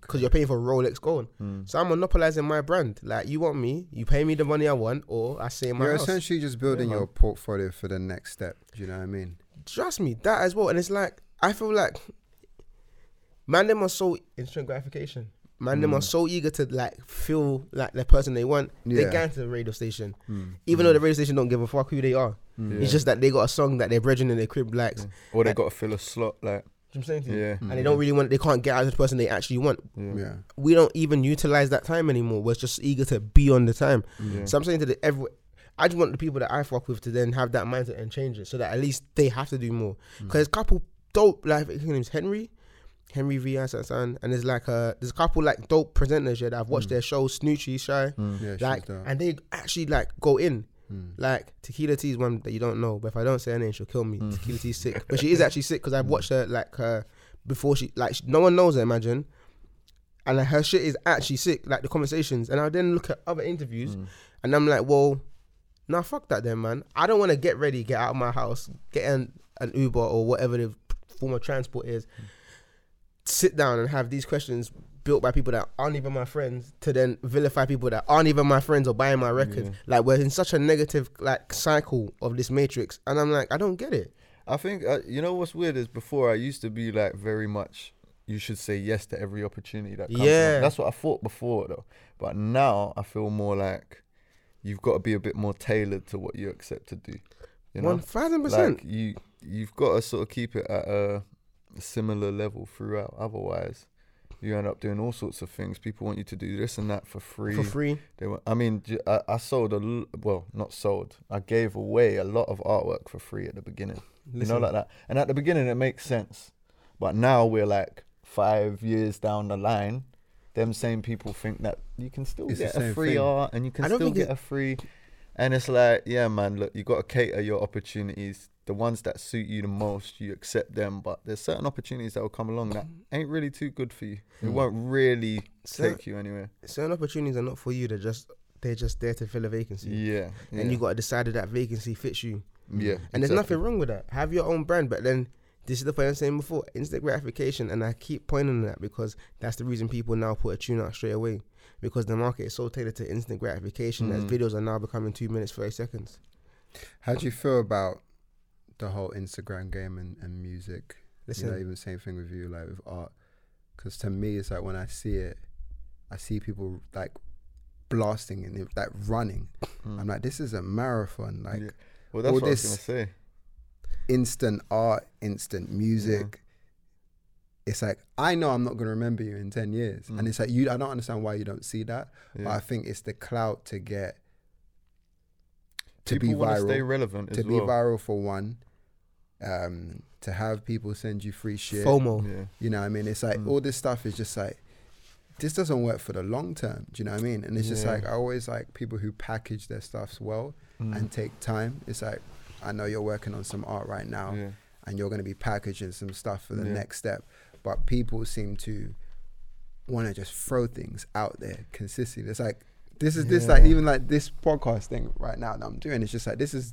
because Okay. you're paying for Rolex Gold. Mm. So I'm monopolizing my brand. Like you want me, you pay me the money I want, or I stay in my You're house. essentially just building man. your portfolio for the next step. Do you know what I mean? Trust me, that as well. And it's like I feel like man, them are so instant gratification. Man, them are Mm. so eager to like feel like the person they want. They Yeah. go to the radio station, Mm. even though the radio station don't give a fuck who they are. Mm. It's just that they got a song that their brethren in their crib likes. Yeah. Or they got to fill a slot, like You know what I'm saying to you? yeah, And they don't really want. They can't get out of the person they actually want. yeah, Yeah. We don't even utilize that time anymore. We're just eager to be on the time. yeah. So I'm saying to the every. I just want the people that I fuck with to then have that mindset and change it, so that at least they have to do more. Mm. Because a couple dope, life, his name's Henry, Henry V. and and there's like a there's a couple like dope presenters yeah that I've watched Mm. their shows, Snoochie, Shy, Mm. Yeah. like, and they actually like go in. Mm. Like Tequila T is one that you don't know, but if I don't say her name, she'll kill me. Mm. Tequila T is sick, but she is actually sick because I've watched her like her before she like no one knows her. Imagine, and like, her shit is actually sick. Like the conversations, and I then look at other interviews, Mm. and I'm like, well, nah, fuck that, then, man. I don't want to get ready, get out of my house, get an an Uber or whatever the form of transport is, sit down and have these questions built by people that aren't even my friends to then vilify people that aren't even my friends or buying my records. Yeah. Like we're in such a negative like cycle of this matrix, and I'm like, I don't get it. I think uh, you know what's weird is before I used to be like very much. You should say yes to every opportunity that comes. Yeah. that's what I thought before though. But now I feel more like you've got to be a bit more tailored to what you accept to do. You know, One thousand like percent. you you've got to sort of keep it at a similar level throughout. Otherwise, you end up doing all sorts of things. People want you to do this and that for free. For free, They were, I mean, I sold a l- well, not sold. I gave away a lot of artwork for free at the beginning. you know, like that. And at the beginning, it makes sense, but now we're like five years down the line. Them same people think that you can still It's get a free thing. art and you can still get a free. And it's like, yeah, man, look, you got to cater your opportunities. The ones that suit you the most, you accept them. But there's certain opportunities that will come along that ain't really too good for you. It Mm. won't really Cer- take you anywhere. certain opportunities are not for you. They're just they're just there to fill a vacancy, Yeah. and you got to decide that that vacancy fits you. Yeah. And there's nothing wrong with that. Have your own brand, but then this is the point I'm saying before: instant gratification, and I keep pointing to that because that's the reason people now put a tune out straight away because the market is so tailored to instant gratification Mm. that videos are now becoming two minutes thirty seconds. How do you feel about the whole Instagram game and, and music? Listen, You know, even same thing with you, like with art. Because to me, it's like when I see it, I see people like blasting and like running. Mm. I'm like, this is a marathon. Like Yeah. Well, that's all what this- I was gonna say. instant art, instant music. It's like I know I'm not gonna remember you in ten years, Mm. and it's like you. I don't understand why you don't see that, but I think it's the clout to get to People be wanna stay viral, relevant to be well. viral for one, um, to have people send you free shit. FOMO. Yeah. You know what I mean? It's like Mm. all this stuff is just like this doesn't work for the long term. Do you know what I mean? And it's just like I always like people who package their stuffs well Mm. and take time. It's like I know you're working on some art right now yeah. and you're going to be packaging some stuff for the Yeah. next step. But people seem to want to just throw things out there consistently. It's like this is this like even like this podcast thing right now that I'm doing. It's just like this is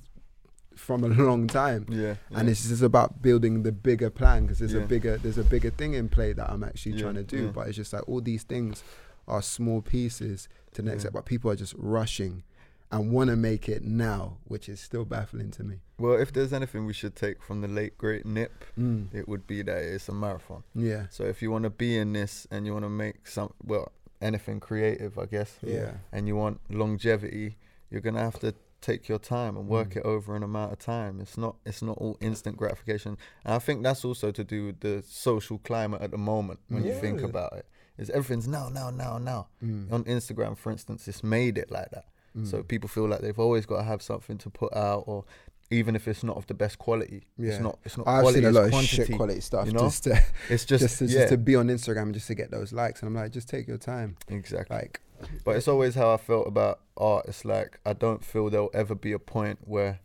from a long time, Yeah. and it's just about building the bigger plan because there's Yeah. a bigger there's a bigger thing in play that I'm actually Yeah, trying to do. yeah. But it's just like all these things are small pieces to the next Yeah. step. But people are just rushing and want to make it now, which is still baffling to me. Well, if there's anything we should take from the late great Nip, Mm. it would be that it's a marathon. Yeah. So if you want to be in this and you want to make some, well, anything creative, I guess, Yeah. and you want longevity, you're gonna have to take your time and work Mm. it over an amount of time. It's not it's not all instant gratification. And I think that's also to do with the social climate at the moment when you think about it. Is everything's now, now, now, now. Mm. On Instagram, for instance, it's made it like that. So Mm. people feel like they've always got to have something to put out, or even if it's not of the best quality, Yeah. it's not. It's not. I've quality, seen a lot of quantity. shit quality stuff you know? just to It's just, just to, yeah, just to be on Instagram and just to get those likes. And I'm like, just take your time. exactly. Like, But it's always how I felt about art. It's like I don't feel there'll ever be a point where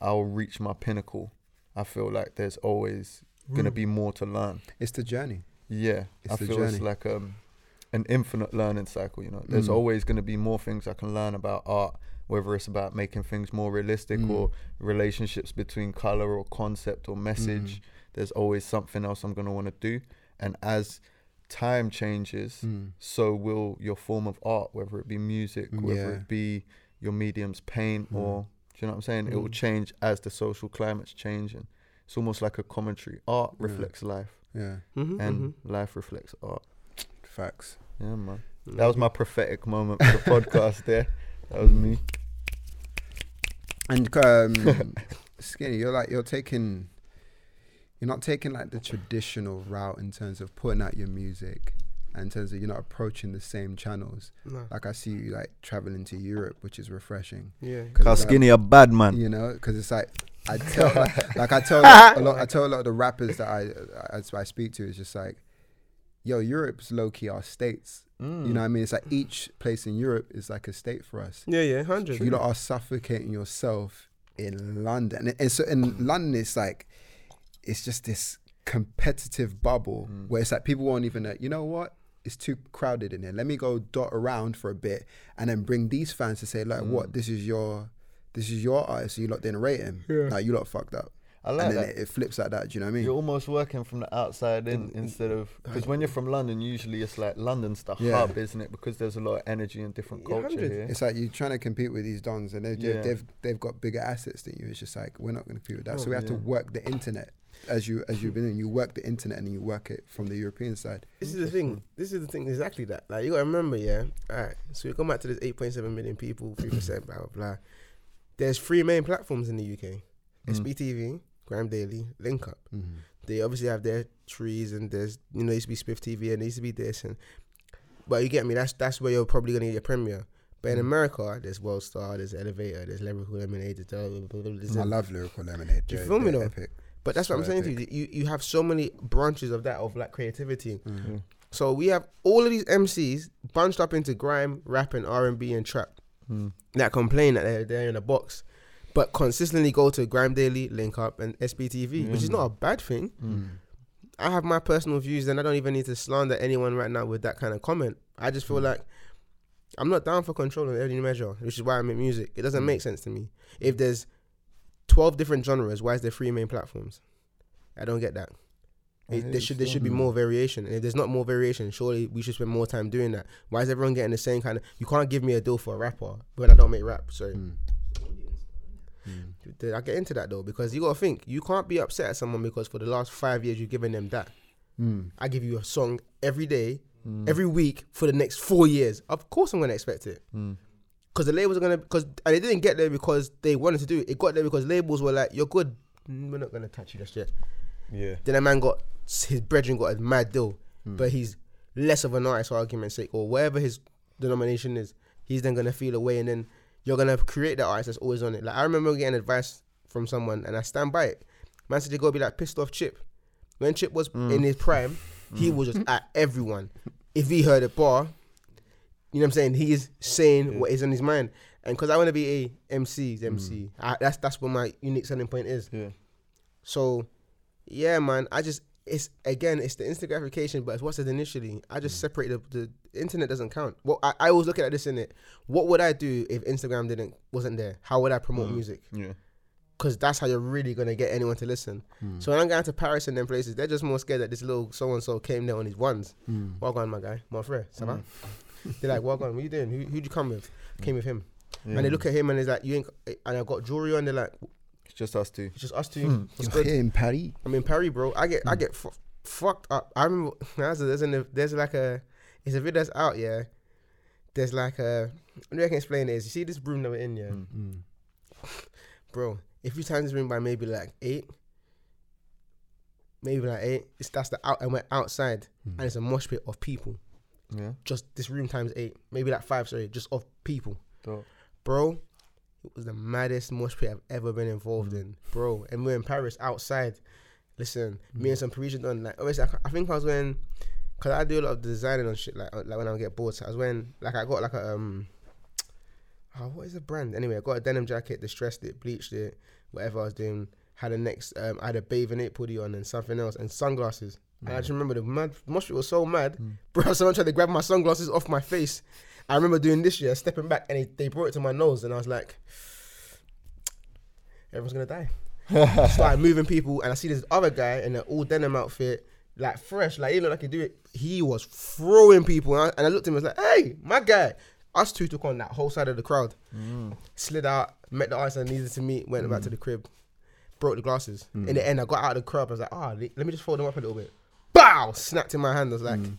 I'll reach my pinnacle. I feel like there's always gonna Mm. be more to learn. it's the journey. Yeah, It's I the feel it's like um, an infinite learning cycle. You know, there's Mm. always going to be more things I can learn about art, whether it's about making things more realistic Mm. or relationships between color or concept or message. Mm. There's always something else I'm going to want to do, and as time changes, Mm. so will your form of art, whether it be music, whether Yeah. it be your medium's paint, Mm. or do you know what I'm saying? It will Mm. change as the social climate's changing. It's almost like a commentary. Art Yeah. reflects life, Yeah, Mhm, and mhm. life reflects art. facts. Yeah, man. That was my prophetic moment for the podcast. There, that was me. And um, skinny, you're like you're taking, you're not taking like the traditional route in terms of putting out your music, in terms of you're not approaching the same channels. No. Like I see you like traveling to Europe, which is refreshing. Yeah, Cause it's like- skinny a bad man. you know, because it's like I tell, like, like I tell a lot, I tell a lot of the rappers that I, I I speak to, it's just like, yo, Europe's low key our states. Mm. You know what I mean? It's like each place in Europe is like a state for us. Yeah, yeah, hundred. You lot are suffocating yourself in London, and, and so in London, it's like it's just this competitive bubble Mm. where it's like people won't even know. You know what? It's too crowded in here. Let me go dot around for a bit, and then bring these fans to say like, Mm. "What? This is your, this is your artist. So you lot didn't rate him. Yeah. Like you lot fucked up." I like and then that. it, it flips like that. Do you know what I mean? You're almost working from the outside in instead of because when you're from London, usually it's like London's the Yeah. hub, isn't it? Because there's a lot of energy and different Yeah, culture 100. here. It's like you're trying to compete with these dons, and they've Yeah. they've they've got bigger assets than you. It's just like we're not going to compete with that. Oh, so we have to work the internet as you as you've been doing. You work the internet and you work it from the European side. This is the thing. This is the thing. Exactly that. Like you gotta remember, yeah. All right. So we come back to this 8.7 million people, three percent, blah blah blah. There's three main platforms in the UK: Mm. SBTV, Grime Daily, Link Up. Mm-hmm. They obviously have their trees, and there's you know there used to be Spiff TV, and there used to be this, and but you get me. That's that's where you're probably gonna get your premiere. But in Mm. America, there's World Star, there's Elevator, there's Lyrical Lemonade, there's blah, blah, blah, blah, there's I love lyrical lemonade. Do you feel me though? Epic. But that's what I'm saying to you. You you have so many branches of that of like creativity. Mm. So we have all of these MCs bunched up into grime, rap, and R and B and trap Mm. that complain that they're, they're in a box, but consistently go to Grime Daily, Link Up, and SBTV, which is not a bad thing. Mm. I have my personal views, and I don't even need to slander anyone right now with that kind of comment. I just feel Mm. like I'm not down for control in any measure, which is why I make music. It doesn't Mm. make sense to me. If there's 12 different genres, why is there three main platforms? I don't get that. It, there should there should be more variation. And if there's not more variation, surely we should spend more time doing that. Why is everyone getting the same kind of? You can't give me a deal for a rapper when I don't make rap. Sorry, Mm. Did I get into that though because you gotta think you can't be upset at someone because for the last five years you've given them that. Mm. I give you a song every day, Mm. every week for the next four years. Of course I'm gonna expect it Mm. Because the labels are gonna because and they didn't get there because they wanted to do it. It got there because labels were like, "You're good, Mm, we're not gonna touch you just yet." Yeah. Then a man got his brethren got a mad deal, Mm. but he's less of an artist for argument's sake, or whatever his denomination is. He's then gonna feel away, and then you're gonna create that artist that's always on it. Like I remember getting advice from someone, and I stand by it. Man said you gotta be like pissed off Chip. When Chip was Mm. in his prime, he was just at everyone. If he heard a bar, you know what I'm saying, he is saying Yeah. what is on his mind. And because I want to be a MC's Mm. MC, I, that's that's what my unique selling point is. Yeah. So, yeah, man, I just it's again it's the instant gratification, but it's what's it initially. I just Mm. separate the, the internet doesn't count. Well, I, I always look at this in it. What would I do if Instagram didn't wasn't there? How would I promote Mm. music? Yeah. Because that's how you're really gonna get anyone to listen. Mm. So when I'm going to Paris and them places, they're just more scared that this little so and so came there on his ones. Mm. Well gone, my guy, my friend, ça va? They're like, well gone, what you doing? Who who'd you come with? Came with him. yeah. And they look at him and he's like, you ain't. And I got jewelry on. They're like, It's just us two. it's just us two. Hmm. What's You're good? here in Paris. I'm in Paris, bro. I get I Mm. get fu- fucked up. I remember there's a, there's, an, there's like a it's a video that's out. Yeah, there's like a. The way I can explain it is, you see this room that we're in, yeah, Mm. Mm. bro. If you times this room by maybe like eight, maybe like eight, it's that's the out and we're outside Mm. and it's a mosh pit of people. Yeah. Just this room times eight, maybe like five, sorry, just of people, Dope. bro. It was the maddest mosh pit I've ever been involved in, bro. And we're in Paris outside. Listen, me and some Parisian done like obviously I, I think I was wearing because I do a lot of designing on shit like like when I get bored. So I was wearing like I got like a um oh, what is the brand? Anyway, I got a denim jacket, distressed it, bleached it, whatever I was doing. Had a next um I had a bathing ape hoodie on and something else and sunglasses. I just remember the mad mosh was so mad, Mm. bro. Someone tried to grab my sunglasses off my face. I remember doing this year, stepping back, and they, they brought it to my nose, and I was like, everyone's gonna die. Started moving people, and I see this other guy in an all denim outfit, like fresh, like he looked like he do it. He was throwing people, and I, and I looked at him and was like, "Hey, my guy." Us two took on that whole side of the crowd. Mm. Slid out, met the artist I needed to meet, went back to the crib, broke the glasses. Mm. In the end, I got out of the crowd. I was like, "Ah, let me just fold them up a little bit." Bow! Snapped in my hand. I was like, Mm.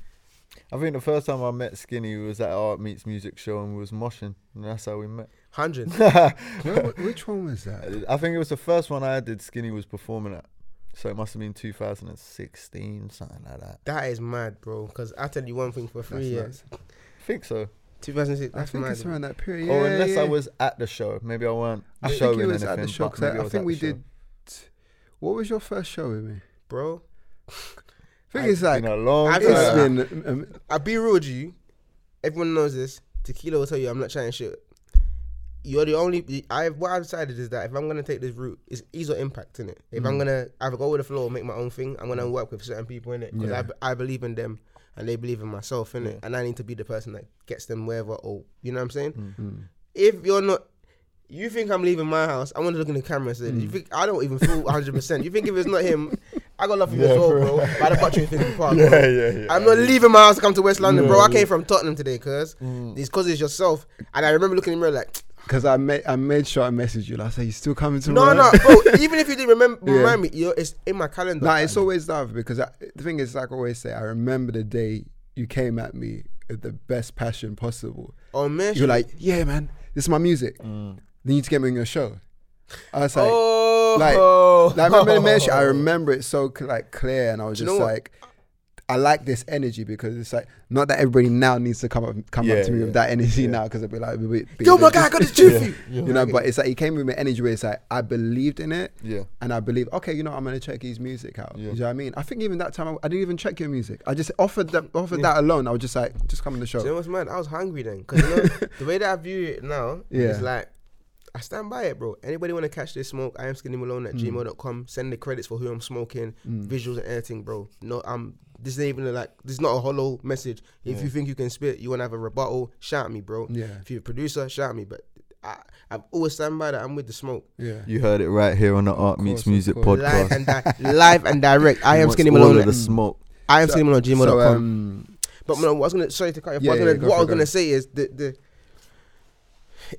I think the first time I met Skinny was at Art Meets Music show and we was moshing, and that's how we met. hundred. Which one was that? I think it was the first one I did. Skinny was performing at, so it must have been 2016, something like that. That is mad, bro. Because I tell you one thing for three That's years. nuts. I think so. 2006. I think it's around that period. or unless yeah. I was at the show, maybe I weren't I think showing you was anything. at the show but 'cause maybe I, I was think at we the show. did. What was your first show with me? bro. I think I- it's like Been a long I've time. been- it's been. Um, I'll be real with you. Everyone knows this. Tequila will tell you I'm not trying to shit. You're the only. I have what I've decided is that if I'm gonna take this route, it's ease or impact in it. If I'm Mm. gonna either go with the flow or make my own thing, I'm gonna work with certain people in it because Yeah. I, b- I believe in them and they believe in myself in it, Yeah. and I need to be the person that gets them wherever or you know what I'm saying. mm. If you're not. You think I'm leaving my house? I want to look in the camera and say, Mm. "You think I don't even feel 100? percent You think if it's not him, I got love for you Yeah, as well, for bro. real. By the butcher in Finsbury Park, bro. Yeah, yeah, yeah. I'm not leaving my house to come to West London, bro. Yeah, I came yeah. from Tottenham today, cuz. Mm. It's because it's yourself. And I remember looking in the mirror like, Because I made I made sure I messaged you. Like, I said, you still coming to no, work? no, bro. even if you didn't remember, Yeah. remind me, you're, it's in my calendar. Nah, it's always love because I, the thing is, like I always say, I remember the day you came at me with the best passion possible. Oh, man. You're like, yeah, man, this is my music. Mm. They need to get me on your show. I was like, oh, like- like, I remember the mention. I remember it so like clear, and I was Do you just know like, I like this energy because it's like not that everybody now needs to come up come Yeah, up to me yeah, with that energy yeah. now because they'll be like, be- be- Yo, my guy, I got this for you. know. But it's like he came with an energy where it's like I believed in it, Yeah. and I believe, okay, you know, I'm gonna check his music out. Yeah. You know what I mean? I think even that time I, I didn't even check your music. I just offered that offered that alone. I was just like, just come on the show. Do you know what's mad? I was hungry then. Because you know, the way that I view it now Yeah. is like, I stand by it, bro. Anybody want to catch this smoke? I am skinny malone at Mm. gmail.com. Send the credits for who I'm smoking, Mm. visuals and editing, bro. No, I'm. This ain't even like this is not a hollow message. If Yeah. you think you can spit, you want to have a rebuttal, shout me, bro. Yeah, If you're a producer, shout me. But I, I've always stand by that. I'm with the smoke, yeah. You heard it right here on the Art course, Meets Music course. live podcast. and di- live and direct. I am wants skinny all malone. of the smoke. I am So- skinny malone at gmail.com. So, um, But man, what I was gonna sorry to cut you. Yeah, what I was yeah, gonna, go what I was go. gonna say is the the.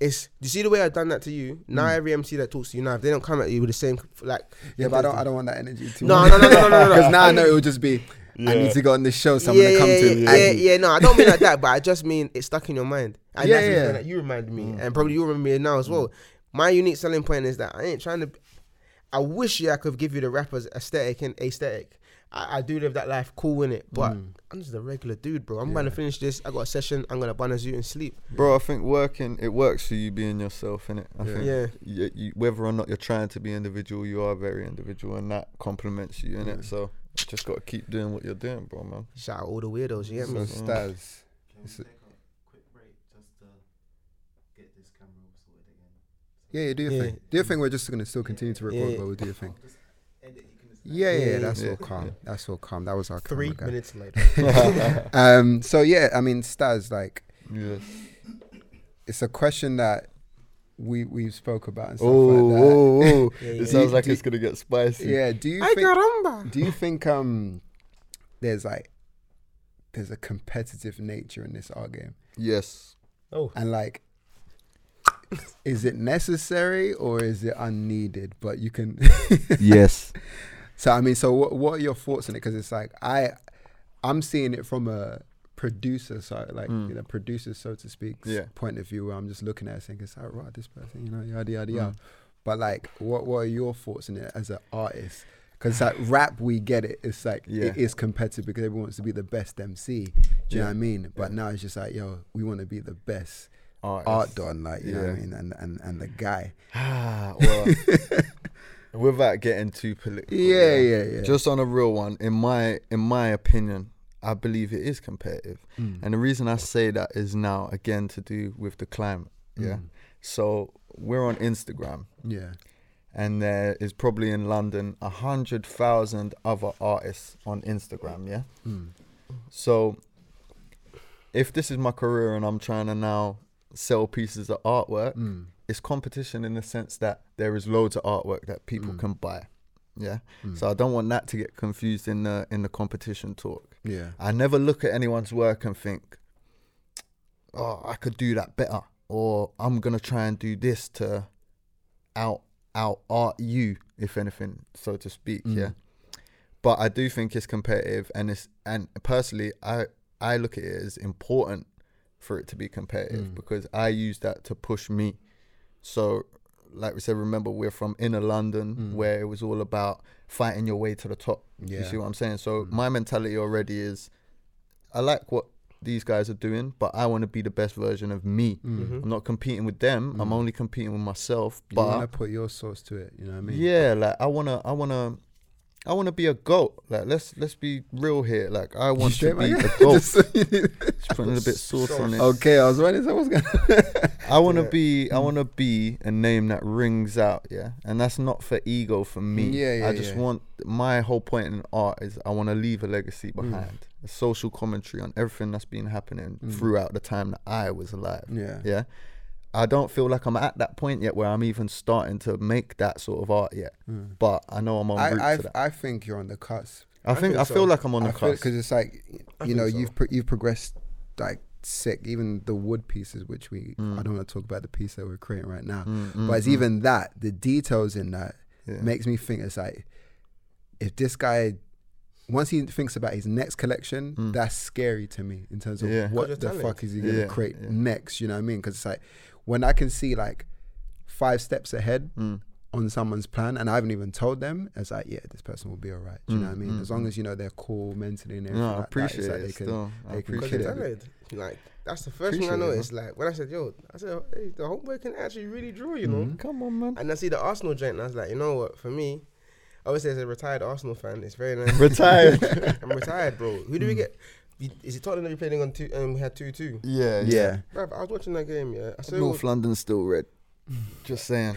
It's you see the way I've done that to you. Now Mm. every MC that talks to you now, if they don't come at you with the same like. yeah, but I don't, I don't want that energy too No, no, no, no, no, no, no. Because now I know it will just be, I need to go on this show, so I'm yeah, gonna come yeah, to yeah, yeah, yeah, No, I don't mean like that, but I just mean it's stuck in your mind. And Yeah, that's yeah. that you reminded me, Mm. and probably you remember me now as well. My unique selling point is that I ain't trying to. I wish yeah, I could give you the rappers aesthetic and aesthetic. I, I do live that life cool in it, but Mm. I'm just a regular dude, bro. I'm gonna finish this. I got a session. I'm gonna bun a zoo and sleep. Bro, I think working it works for you being yourself, innit? I Yeah. think Yeah. you, you, whether or not you're trying to be individual, you are very individual, and that complements you, innit? Yeah. So just gotta keep doing what you're doing, bro, man. Shout out all the weirdos. You get So me? Staz, Can It's we a- take a quick break just to get this camera sorted again? yeah, yeah, do your Yeah. thing. Do your thing. We're just gonna still continue to record, Yeah. but we'll do your thing. Just edit, you can just Yeah, yeah, Yeah, that's yeah. all calm. That's all calm. That was our Three camera guy. minutes later. um. So yeah, I mean, Staz, like, Yes. it's a question that we we spoke about and stuff Oh, like that. oh, oh. Yeah, yeah. It sounds like do- it's gonna get spicy. Yeah. Do you Ay, think? caramba. Do you think um, there's like, there's a competitive nature in this art game, Yes. Oh, and like, is it necessary or is it unneeded? But you can. yes. So I mean, so what what are your thoughts on it? Because it's like I, I'm seeing it from a producer side, like Mm. you know, producer so to speak, Yeah. point of view. Where I'm just looking at it, saying, "It's like right, this person, you know, yada yada yada." Mm. But like, what what are your thoughts on it as an artist? Because like rap, we get it. It's like Yeah. it is competitive because everyone wants to be the best MC. Do you know what I mean? But Yeah. now it's just like, yo, we want to be the best Artist. art done, like you know what I mean, and and and the guy. Ah, well, without getting too political. Yeah, yeah, yeah. Just on a real one, in my in my opinion, I believe it is competitive. Mm. And the reason I say that is now again to do with the climate. Yeah. Mm. So we're on Instagram yeah, and there is probably in London a hundred thousand other artists on Instagram. Yeah. Mm. So if this is my career and I'm trying to now sell pieces of artwork, Mm. It's competition in the sense that there is loads of artwork that people Mm. can buy. Yeah. Mm. So I don't want that to get confused in the in the competition talk. yeah. I never look at anyone's work and think, "Oh, I could do that better," or "I'm gonna try and do this to out out art you, if anything, so to speak." Mm. Yeah. But I do think it's competitive, and it's and personally, I I look at it as important for it to be competitive Mm. because I use that to push me. So, like we said, remember we're from inner London, Mm. where it was all about fighting your way to the top. Yeah. You see what I'm saying? So Mm. my mentality already is, I like what these guys are doing, but I want to be the best version of me. Mm. I'm not competing with them. I'm Mm. only competing with myself. But You want But to put your source to it. You know what I mean? yeah, like I wanna, I wanna, I wanna be a goat. Like let's let's be real here. Like I want to be a goat. Just so you know. Just putting a bit sauce on it. okay, I was wondering so what's gonna. I want to Yeah. be I Mm. want to be a name that rings out, yeah. And that's not for ego for me. Yeah, yeah, I just yeah. want my whole point in art is I want to leave a legacy Mm. behind. A social commentary on everything that's been happening Mm. throughout the time that I was alive. Yeah. Yeah. I don't feel like I'm at that point yet where I'm even starting to make that sort of art yet. Mm. But I know I'm on route I I, to that. I think you're on the cusp. I, I think, think I so. feel like I'm on the cusp. because it's like I you know so. you've pro- you've progressed like sick. Even the wood pieces, which we Mm. I don't want to talk about the piece that we're creating right now, Mm, mm, but it's mm. even that the details in that Yeah. makes me think it's like if this guy once he thinks about his next collection, Mm. that's scary to me in terms of Yeah. what the you're fuck is he gonna Yeah, create yeah. next. You know what I mean? Because it's like when I can see like five steps ahead Mm. on someone's plan and I haven't even told them, it's like, yeah, this person will be all right. Do you know Mm, what I mean? mm, As long mm. as you know they're cool mentally and everything. No, I like that, it's appreciate like it. they can- still. I they can Because appreciate it. talented. Like that's the first thing I Appreciate it, noticed. Like when I said, "Yo," I said, "Hey, the homework can actually really draw," you know. Mhm. Come on, man. And I see the Arsenal joint, and I was like, you know what? For me, obviously as a retired Arsenal fan, it's very nice. Retired. I'm retired, bro. Who do we Mm. get? You- Is it Tottenham that we playing on two? Um, we had two two. Yeah, Yeah. Bruv, I was watching that game. Yeah, I said, North London's still red. Just saying.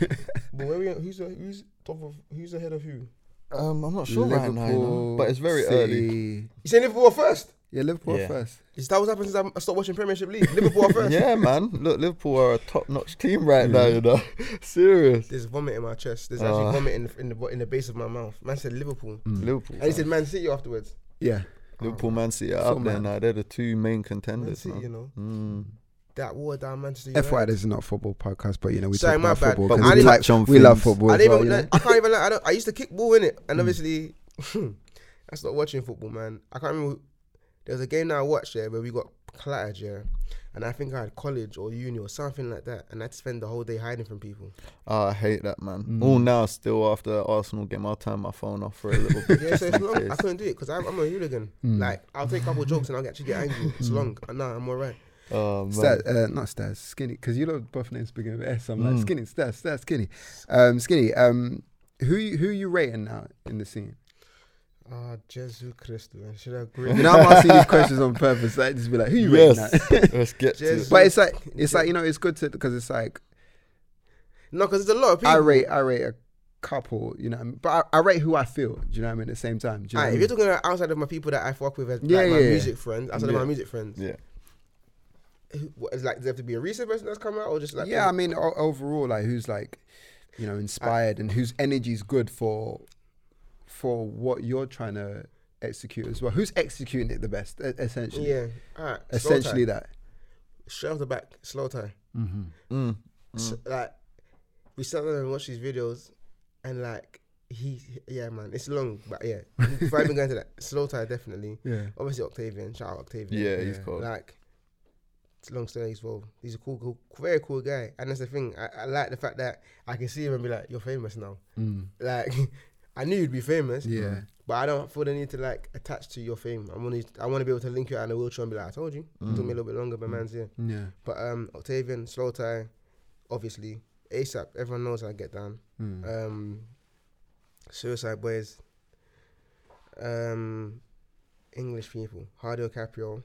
but where we? Who's the, who's top of? Who's ahead of who? Um, I'm not sure right now, you know, but it's very early. You saying Liverpool first? Yeah, Liverpool Yeah. first. Is that what's happened since I stopped watching Premiership League? Liverpool are first. Yeah, man. Look, Liverpool are a top-notch team right now. You know, serious. There's vomit in my chest. There's actually Ah. vomit in the, in the in the base of my mouth. Man said Liverpool, Mm. Liverpool. and he said Man City afterwards. Yeah. Liverpool, Man City are So up there now. They're the two main Man contenders. City, you know Mm. that war down Manchester United. FYI, this is not a football podcast, but you know we Sorry, talk about bad. football. But 'cause we I we, didn't- like, touch we love football. I as didn't well, even. you know? like, I can't even. Like, I don't. I used to kick ball in it, and Mm. obviously, I stopped watching football, man. I can't remember. There was a game that I watched yeah, where we got clattered, yeah, and I think I had college or uni or something like that, and I'd spend the whole day hiding from people. Oh, I hate that, man. Mm. All now, still after the Arsenal game, I'll turn my phone off for a little bit. Yeah, so it's in long. I case. couldn't do it because I'm, I'm a hooligan. Mm. Like I'll take a couple jokes and I'll actually get angry. It's Mm. long. And nah, I'm alright. Oh man. Stat, uh, not Stas, Skinny, because you know both names begin with S. I'm like Mm. Skinny, Stas, Stas, Skinny, um, Skinny. Um, who you, who you rating now in the scene? Ah, Jesus Christ, man. Should I You agree? know, I'm asking these questions on purpose. Like, just be like, who you rating now? Yes. Let's get to it. but it's like, it's like you know, it's good to because it's like no, because there's a lot of people. I rate, I rate a couple, you know, but I, I rate who I feel. Do you know what I mean? At the same time, do you know Alright, what if mean? you're talking about outside of my people that I fuck with as Yeah, like my yeah, yeah. music friends, outside Yeah. of my music friends, Yeah. who- what, is like does there have to be a recent person that's come out or just like yeah, I mean, o- overall, like who's like, you know, inspired and whose energy is good for, for what you're trying to execute as well. Who's executing it the best? Essentially, yeah, alright, essentially that. tie. straight off the back, Slowthai. Mm-hmm. Mm. S Mm. like we sat down and watched these videos, and like he, yeah, man, it's long, but yeah, before I even go into that, Slowthai definitely. Yeah. Obviously Octavian, shout out Octavian. Yeah, he's cool. like it's a long story as well. He's a cool, cool, very cool guy, and that's the thing. I, I like the fact that I can see him and be like, "You're famous now." Mm. Like, I knew you'd be famous, Yeah. but I don't feel the need to like attach to your fame. I want to, I want to be able to link you out in a wheelchair and be like, "I told you." It took me a little bit longer, but Mm. man's here. Yeah. But um, Octavian, Slowthai, obviously ASAP. Everyone knows I get down. Mm. Um, Suicide Boys. Um, English people, Hardy Caprio.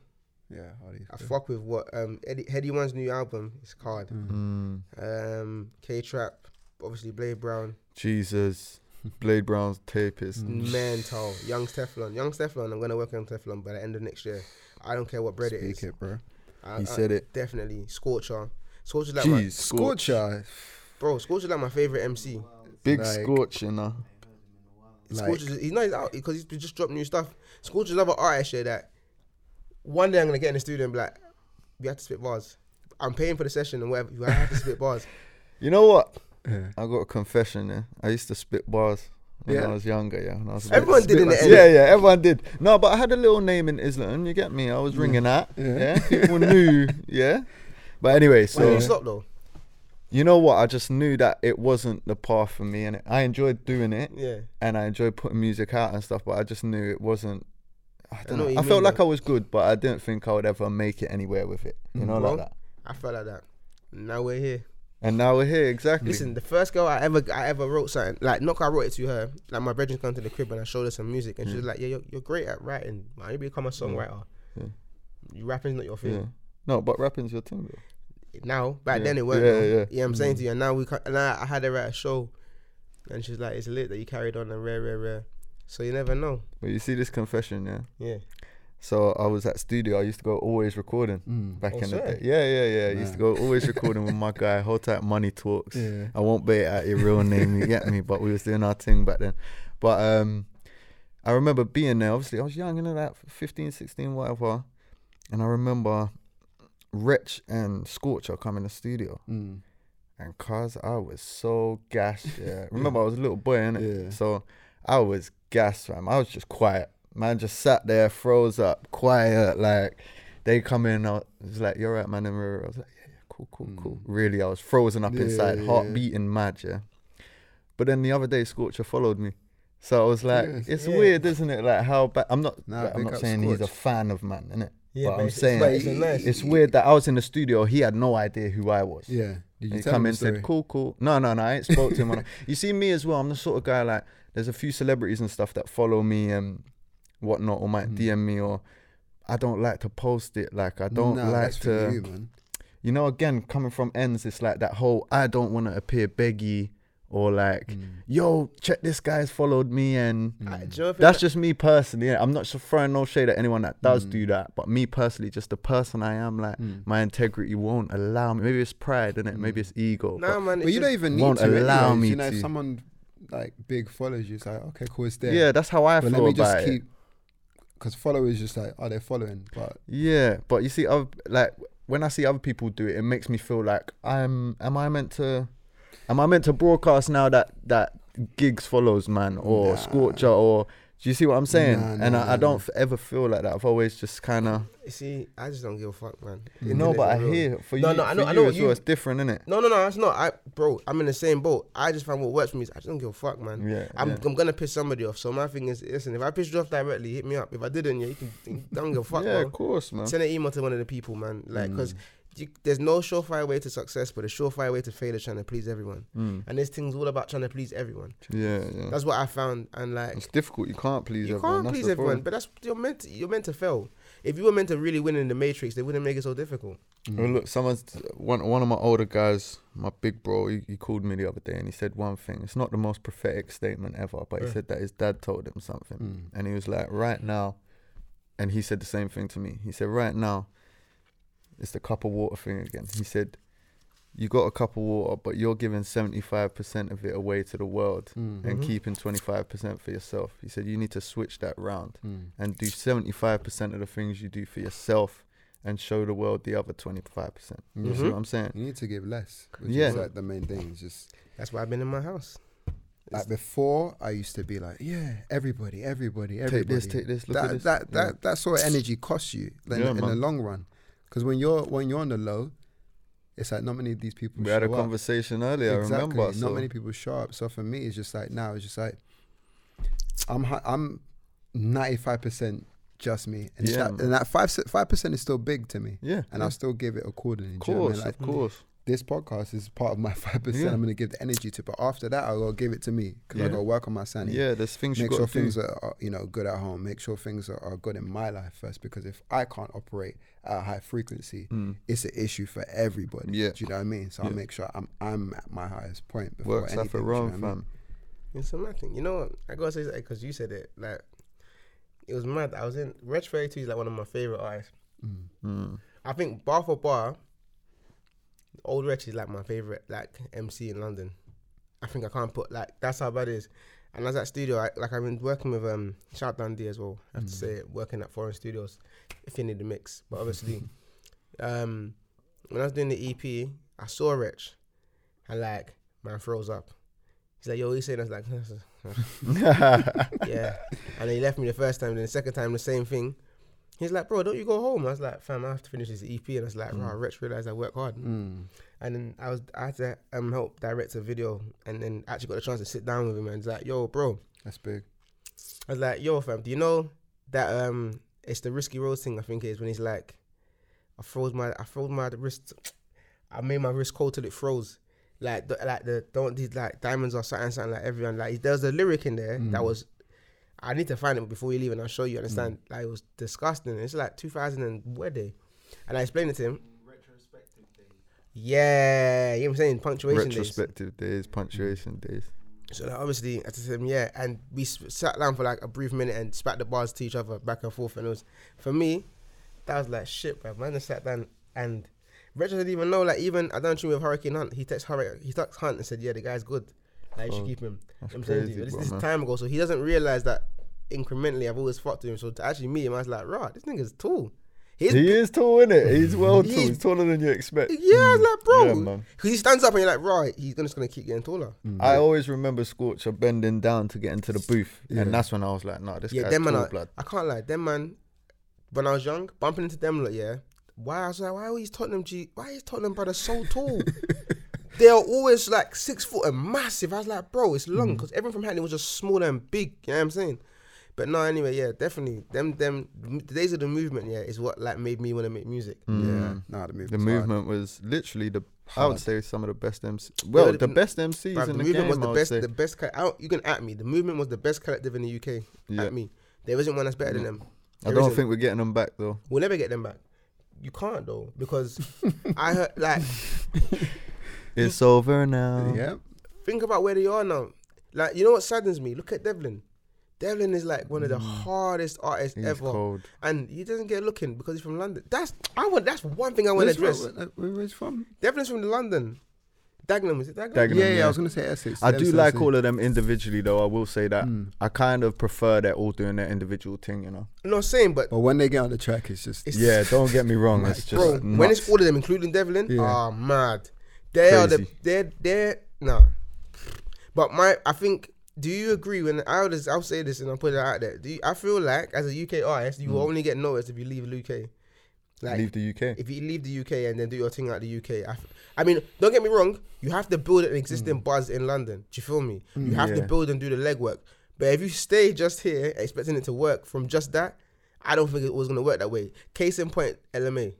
yeah. Hardy's I good. fuck with what um Eddie Headie One's new album is called. Mm. Mm. Um, K Trap, obviously Blade Brown, Jesus, Blade Brown's tape is mm. Mental, Young Teflon, Young Teflon. I'm gonna work on Teflon by the end of next year. I don't care what bread it is. Speak it, bro. I, He I- said it. definitely Scorcher. Scorcher's like my Jeez, Scorch. Scorcher. bro. Scorcher's like my favorite MC. Big Like- Scorch, you know. Like- Scorcher's he's not out because he's just dropped new stuff. Scorcher's another artist here that one day I'm gonna get in the studio and be like, we have to spit bars. I'm paying for the session and whatever. You have to spit bars. You know what? Yeah. I got a confession. Yeah, I used to spit bars when Yeah. I was younger. Yeah, when I was Everyone did in the end. Yeah, yeah, everyone did. No, but I had a little name in Islam. You get me? I was ringing that. Yeah. Yeah, people knew. Yeah, but anyway, Why so did you stop though? you know what? I just knew that it wasn't the path for me, and I enjoyed doing it, Yeah. and I enjoyed putting music out and stuff. But I just knew it wasn't. I don't know. what you I felt mean, like though. I was good, but I didn't think I would ever make it anywhere with it. You know, Well, like that. I felt like that. Now we're here. And now we're here. Exactly. Listen, the first girl I ever I ever wrote something like not I wrote it to her. Like my brethren's come to the crib and I showed her some music and she was like, "Yeah, you're, you're great at writing. Man, you become a songwriter? Yeah. You rapping's not your thing." yeah. No, but rapping's your thing, though. Now, back Yeah. then it weren't. Yeah, yeah. You know I'm saying mm. to you? And now we and I, I had her at a show, and she's like, "It's lit that you carried on and rare, rare, rare." So you never know. But you see this confession, yeah. Yeah. So I was at studio. I used to go always recording Mm. back Oh, in the day. Yeah, yeah, yeah. I used to go always recording with my guy. Hold tight, money talks. Yeah. I won't bait out your real name. You get me? But we was doing our thing back then. But um, I remember being there. Obviously, I was young, you know, that 15, 16, whatever. And I remember Wretch and Scorcher come in the studio. Mm. And cause I was so gassed. Yeah. Remember, I was a little boy, innit? Yeah. So I was gassed, fam. I was just quiet. Man just sat there, froze up, quiet. Like they come in, I was like, "You're right, man." And I was like, "Yeah, yeah, cool, cool, cool." Really, I was frozen up Mm. Yeah, inside, heart beating mad, yeah. But then the other day, Scorcher followed me. So I was like, Yes. it's Yeah. weird, isn't it? Like how bad. I'm not. Nah, like, I'm not saying he's a fan of man, innit? Yeah, But I'm it's- saying but it's a nice. It's weird that I was in the studio. He had no idea who I was. Yeah. Did you He tell come him in said, "Cool, cool." No, no, no. I ain't spoke to him. I- you see me as well. I'm the sort of guy like. There's a few celebrities and stuff that follow me and whatnot, or might Mhm. DM me, or I don't like to post it. Like I don't Nah, like to. you. You know, again, coming from ends, it's like that whole I don't want to appear beggy or like, Mm. yo, check this guy's followed me and. Mm. do you know if That's it- just me personally. yeah. I'm not just throwing no shade at anyone that does Mm. do that, but me personally, just the person I am, like Mm. my integrity won't allow me. Maybe it's pride, and it? Maybe it's ego. Nah, man. But you don't even need won't to allow anyways. me You know, to. if someone like big follows you, it's like, okay, cool, it's there. yeah, that's how I but feel let me just about it. Because followers just like, are they following? But Yeah, but you see, other, like when I see other people do it, it makes me feel like I'm. Am I meant to? Am I meant to broadcast now that that Ghetts follows man or Nah. Scorcher or? Do you see what I'm saying? Nah, and nah, I, I nah, don't nah. f- ever feel like that. I've always just kind of. You see, I just don't give a fuck, man. Internet No, but I real. hear for No, you. no, no, I know- I know you as you- well. It's different, isn't it? No, no, no, that's not. I, bro, I'm in the same boat. I just find what works for me. Is I just don't give a fuck, man. Yeah, I'm, yeah. I'm gonna piss somebody off. So my thing is, listen, if I piss you off directly, hit me up. If I didn't, yeah, you can. don't give a fuck, yeah, bro. of course, man. Send an email to one of the people, man. Like, Mm. Because there's no surefire way to success, but a surefire way to failure trying to please everyone. Mm. And this thing's all about trying to please everyone. Yeah, yeah. That's what I found. And like, It's difficult. You can't please you everyone. can't That's please everyone, problem. but that's you're meant. To, you're meant to fail. If you were meant to really win in the Matrix, they wouldn't make it so difficult. Well, look, someone's one one of my older guys, my big bro. He, he called me the other day and he said one thing. It's not the most prophetic statement ever, but he Yeah. said that his dad told him something, Mm. and he was like, "Right now," and he said the same thing to me. He said, "Right now, it's the cup of water thing again." He said, "You got a cup of water, but you're giving seventy five percent of it away to the world Mm. and keeping twenty five percent for yourself." He said, "You need to switch that round." Mm. and do 75% of the things you do for yourself and show the world the other 25%. You see Mhm. what I'm saying? You need to give less. Which Yeah. is like the main thing. It's just That's why I've been in my house. like before, I used to be like, yeah, everybody, everybody, everybody. Take this, take this, look that, at this. that Yeah. that that sort of energy costs you like, Yeah, in, the long run. Because when you're when you're on the low, it's like not many of these people. we had a up. conversation earlier, exactly. I remember. Not so- many people show up. So for me, it's just like now, it's just like I'm I'm ninety five percent just me, and, Yeah, that, and that five five percent is still big to me, Yeah, and yeah. I'll still give it accordingly. of do you know I course, mean? of Like, course. This podcast is part of my five percent. Yeah. I'm gonna give the energy to, but after that, I gotta give it to me because I Yeah. gotta work on my sanity. Yeah, there's things Make got sure to do. things are, are you know good at home. Make sure things are, are good in my life first. Because if I can't operate at a high frequency, Mm. it's an issue for everybody. Yeah. Do you know what I mean? So I'll make sure I'm I'm at my highest point before Works anything. out for do you know Rome, what I mean? fam. It's a mad thing. You know what? I gotta say that because you said it. Like, it was mad. I was in Wretch 32 is like one of my favorite artists. Mm. Mm. I think bar for bar, Old Wretch is like my favorite like MC in London. I think I can't put like that's how bad it is. And as that studio, I, like I've been working with um Shout Dundee as well. I have to Mm. say working at foreign studios, if you need the mix. But obviously, um, when I was doing the EP, I saw Wretch, and like man froze up. He's like, "Yo, he's saying?" I was like, "Yeah." And he left me the first time. Then the second time, the same thing. He's like, "Bro, don't you go home?" I was like, "Fam, I have to finish this EP." And I was like, Mm. "Right." Wretch realized I work hard. Mm. And then I was I had to um help direct a video, and then actually got the chance to sit down with him. And he's like, "Yo, bro," That's big. I was like, "Yo, fam, do you know that um it's the risky road thing? I think it is when he's like, I froze my I froze my wrist, I made my wrist cold till it froze." Like, the, like the don't these like diamonds or something, something like everyone like there's a lyric in there that Mm. was I need to find it before you leave and I'll show you. Understand? Mm. Like it was disgusting. It's like 2000 and what day, and I explained it to him. Retrospective day. Yeah, you know what I'm saying? Punctuation. Retrospective days, punctuation days. So like, obviously, I just said yeah, and we s- sat down for like a brief minute and spat the bars to each other back and forth, and it was for me, that was like shit, bro. Man, just sat down and Richard didn't even know. Like even I don't know with Hurricane Hunt. He texted Hurricane, he texted Hunt and said, yeah, the guy's good. Like you should Oh, keep him. That's I'm saying to you, this, bro, this is man. time ago, so he doesn't realize that incrementally I've always fucked with him. So to actually meet him, I was like, right, this nigga's tall. He's He is tall, isn't it? He's well tall. He's- He's taller than you expect. yeah, I was mm. like, bro, Yeah, man. because he stands up and you're like, right, he's gonna- just gonna keep getting taller. Mm. I always remember Scorcher bending down to get into the booth, Yeah. and that's when I was like, "Nah, this Yeah, guy's them man, tall are, blood." I can't lie, them man. When I was young, bumping into them, like yeah. Why I was like, why are these Tottenham G? Why is Tottenham brothers so tall? they are always like six foot and massive. I was like, bro, it's Mm. long because everyone from Hackney was just small and big. You know what I'm saying? But no, anyway, yeah, definitely. Them, them, the days of the movement, yeah, is what like made me want to make music. Yeah. Mm. Nah, the, The movement's hard. movement was literally the. I would say some of the best MC. Well, the- the best MCs Bruv, in the the, movement game. was the would best. say. The best. co- I You can at me. The movement was the best collective in the UK. yeah. At me, there isn't one that's better than them. I don't isn't. think we're getting them back though. We'll never get them back. You can't though because I heard like It's over now. Yeah. think about where they are now. Like you know what saddens me? Look at Devlin. Devlin is like one of the hardest artists He's ever, cold. and he doesn't get looking because he's from London. That's I want. That's one thing I want to Where's address. from? Where, where's from? Devlin's from London. Dagenham is it Dagenham? Dagenham, Yeah, yeah, yeah. I was gonna say Essex. I do sort like all of them individually though. I will say that. Mm. I kind of prefer they're all doing their individual thing, you know. No, same, but But when they get on the track, it's just It's- Yeah, don't get me wrong. It's just bro, when it's all of them, including Devlin, Yeah. ah mad. They are the Crazy. they're they're no. But my I think. Do you agree when I would I'll say this and I'll put it out there? Do you, I feel like as a UK artist, you will Mm. only get noticed if you leave the UK. Like leave the UK. if you leave the UK and then do your thing out the UK, I mean, don't get me wrong, you have to build an existing buzz in London. Do you feel me? You have to build and do the legwork. But if you stay just here expecting it to work from just that, I don't think it was gonna work that way. Case in point, LMA.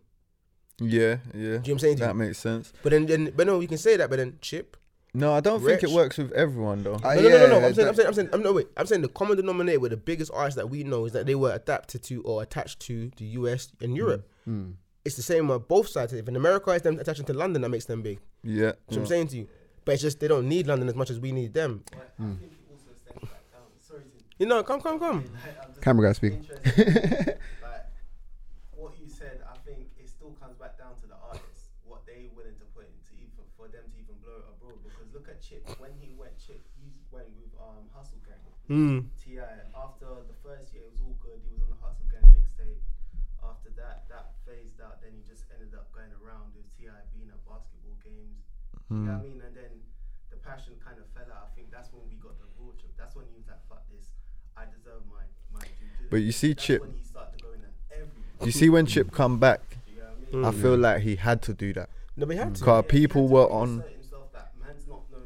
Yeah, yeah. Do you know what I'm saying? That makes sense. But then, then, but no, you can say that. But then, Chip. No, I don't think it works with everyone though. Uh, No, no, no, no, no. I'm saying, I'm saying, I'm saying, I'm, no, wait. I'm saying the common denominator with the biggest artists that we know is that they were adapted to or attached to the US and Europe. Mm. It's the same on both sides. If in America is them attaching to London, that makes them big. Yeah. That's what I'm saying to you. But it's just they don't need London as much as we need them. But Mm. I think also stems back. Sorry to You know, come, come, come. Like, I'm just Camera guy speak. interested. like what you said, I think it still comes back down to the artist, what they willing to put into even for them to even blow it abroad. Because look at Chip when he went Chip, he went with um Hustle Gang. Mm. T.I. after the first year, it was all good. He was on the Hustle Gang mixtape. After that, that phased out. Then he just ended up going around with T.I. being at basketball games. You know what I mean? And then the passion kind of fell out. I think that's when we got the raw Chip. That's when he was like, "Fuck this, I deserve my my due. But you see That's Chip- when he started going at. You see when Chip come back, You know I mean? Mm. I feel like he had to do that. No, we had to. Cause Yeah, people were really on. assert himself that man's not no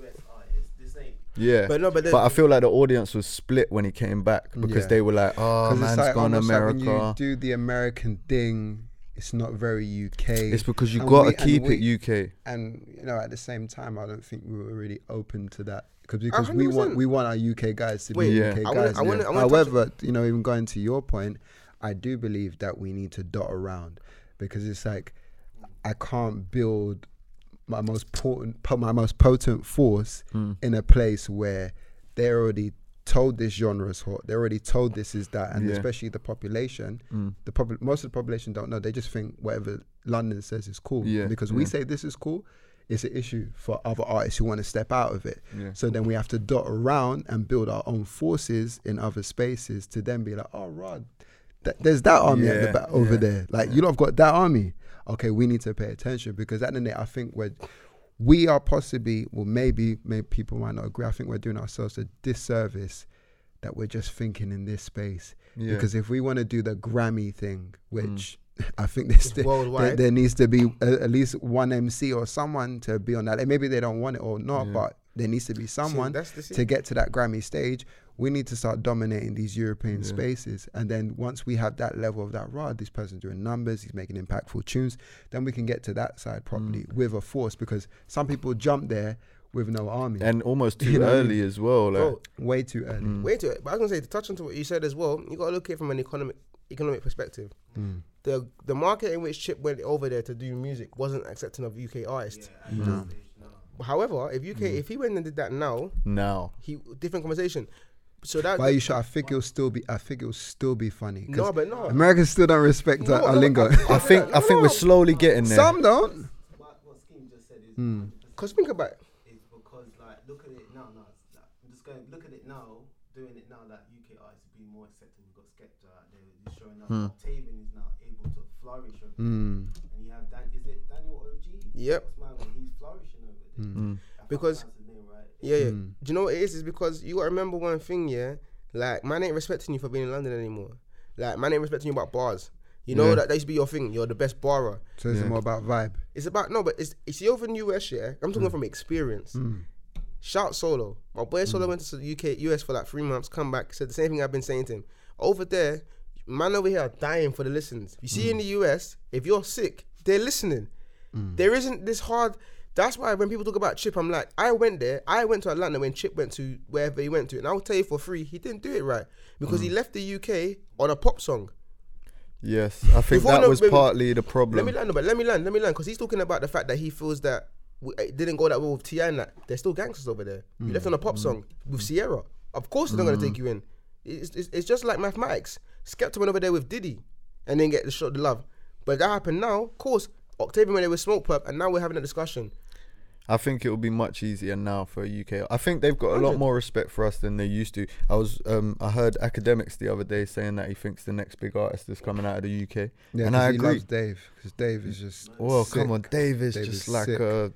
US artist. This ain't. Yeah. But no, but then, But I feel like the audience was split when he came back because Yeah. they were like, "Oh, Because man's like gone almost like you America." do the American thing, it's not very UK. It's because you And gotta keep we- it UK. and you know, at the same time, I don't think we were really open to that because because we 100%. want we want our UK guys to Wait, be Yeah. UK I wanna- guys. I wanna- I wanna touch- However, you know, even going to your point, I do believe that we need to dot around because it's like I can't build my most potent, po- my most potent force Mm. in a place where they're already told this genre is hot. They're already told this is that, and Yeah. especially the population. Mm. The pop- most of the population don't know. They just think whatever London says is cool. Yeah, Because we say this is cool, it's an issue for other artists who want to step out of it. Yeah. So then we have to dot around and build our own forces in other spaces to then be like, oh, Rod, th- there's that army at the Yeah, back over yeah, there. Like, you lot have got that army. Okay, we need to pay attention because at the end, of the day, I think we're, we are possibly, well, maybe, maybe people might not agree. I think we're doing ourselves a disservice that we're just thinking in this space. Yeah. Because if we want to do the Grammy thing, which Mm. I think there's the, there, there needs to be a, at least one MC or someone to be on that. And maybe they don't want it or not, Yeah. but there needs to be someone the to get to that Grammy stage. We need to start dominating these European Yeah. spaces. And then once we have that level of that rod, this person's doing numbers, he's making impactful tunes, then we can get to that side properly Mm. with a force because some people jump there with no army. and almost too You know what I mean? early as well. Like, Bro, way too early. Mm. wait to it. But I was gonna say to touch on to what you said as well. You gotta look at it from an economic economic perspective. Mm. The the market in which Chip went over there to do music wasn't accepting of UK artists. Yeah, No. no. However, if UK Mm. if he went and did that now, now. he different conversation. So that But are you sure? I think it'll still be. I think it'll still be funny. 'cause no, but no. Americans still don't respect No, our, our no, lingo. I think I think we're slowly getting there. Some don't. What, what Scheme just said is Mm. Cause think about it. is because like look at it now. No, it's like, I'm just going look at it now. Doing it now that UK artists are being more accepted. We've got Skepta out there. Showing up. Hmm. Octavian is now able to flourish. Over Mm. And you have Dan. Is it Daniel OG? Yep. What's my man? He's flourishing over there. Mm. Mm. I can't Because- pronounce his name right. Yeah, yeah. Mm. Do you know what it is? Is because you gotta remember one thing, yeah. Like man ain't respecting you for being in London anymore. Like man ain't respecting you about bars. You know Yeah. that that used to be your thing. You're the best barer. So it's Yeah. more about vibe. It's about no, but it's it's over in US, yeah. I'm talking from experience. Mm. Shout solo. My boy solo went to the UK, US for like three months. Come back, said the same thing I've been saying to him. Over there, man over here are dying for the listens. You see in the US, if you're sick, they're listening. There isn't this hard. That's why when people talk about Chip, I'm like, I went there. I went to Atlanta when Chip went to wherever he went to, and I'll tell you for free, he didn't do it right because he mm. left the UK on a pop song. Yes, I think Before that no- was wait. partly the problem. Let me learn, but let me learn, let me learn, because he's talking about the fact that he feels that eh, it didn't go that well with T.I and that they're still gangsters over there. You left on a pop mm. song with Sierra. Of course, they're not gonna take mm. you in. It's, it's, it's just like mathematics. Skepta went over there with Diddy and then get the shot the love. But that happened now. Of course, Octavian went there with Smoke Pub, and now we're having a discussion. I think it will be much easier now for UK. I think they've got a lot more respect for us than they used to. I was um I heard Akademiks the other day saying that he thinks the next big artist is coming out of the UK. Yeah, and I he agree. loves Dave because Dave is just. Well, sick. come on, Dave is Dave just is like sick. a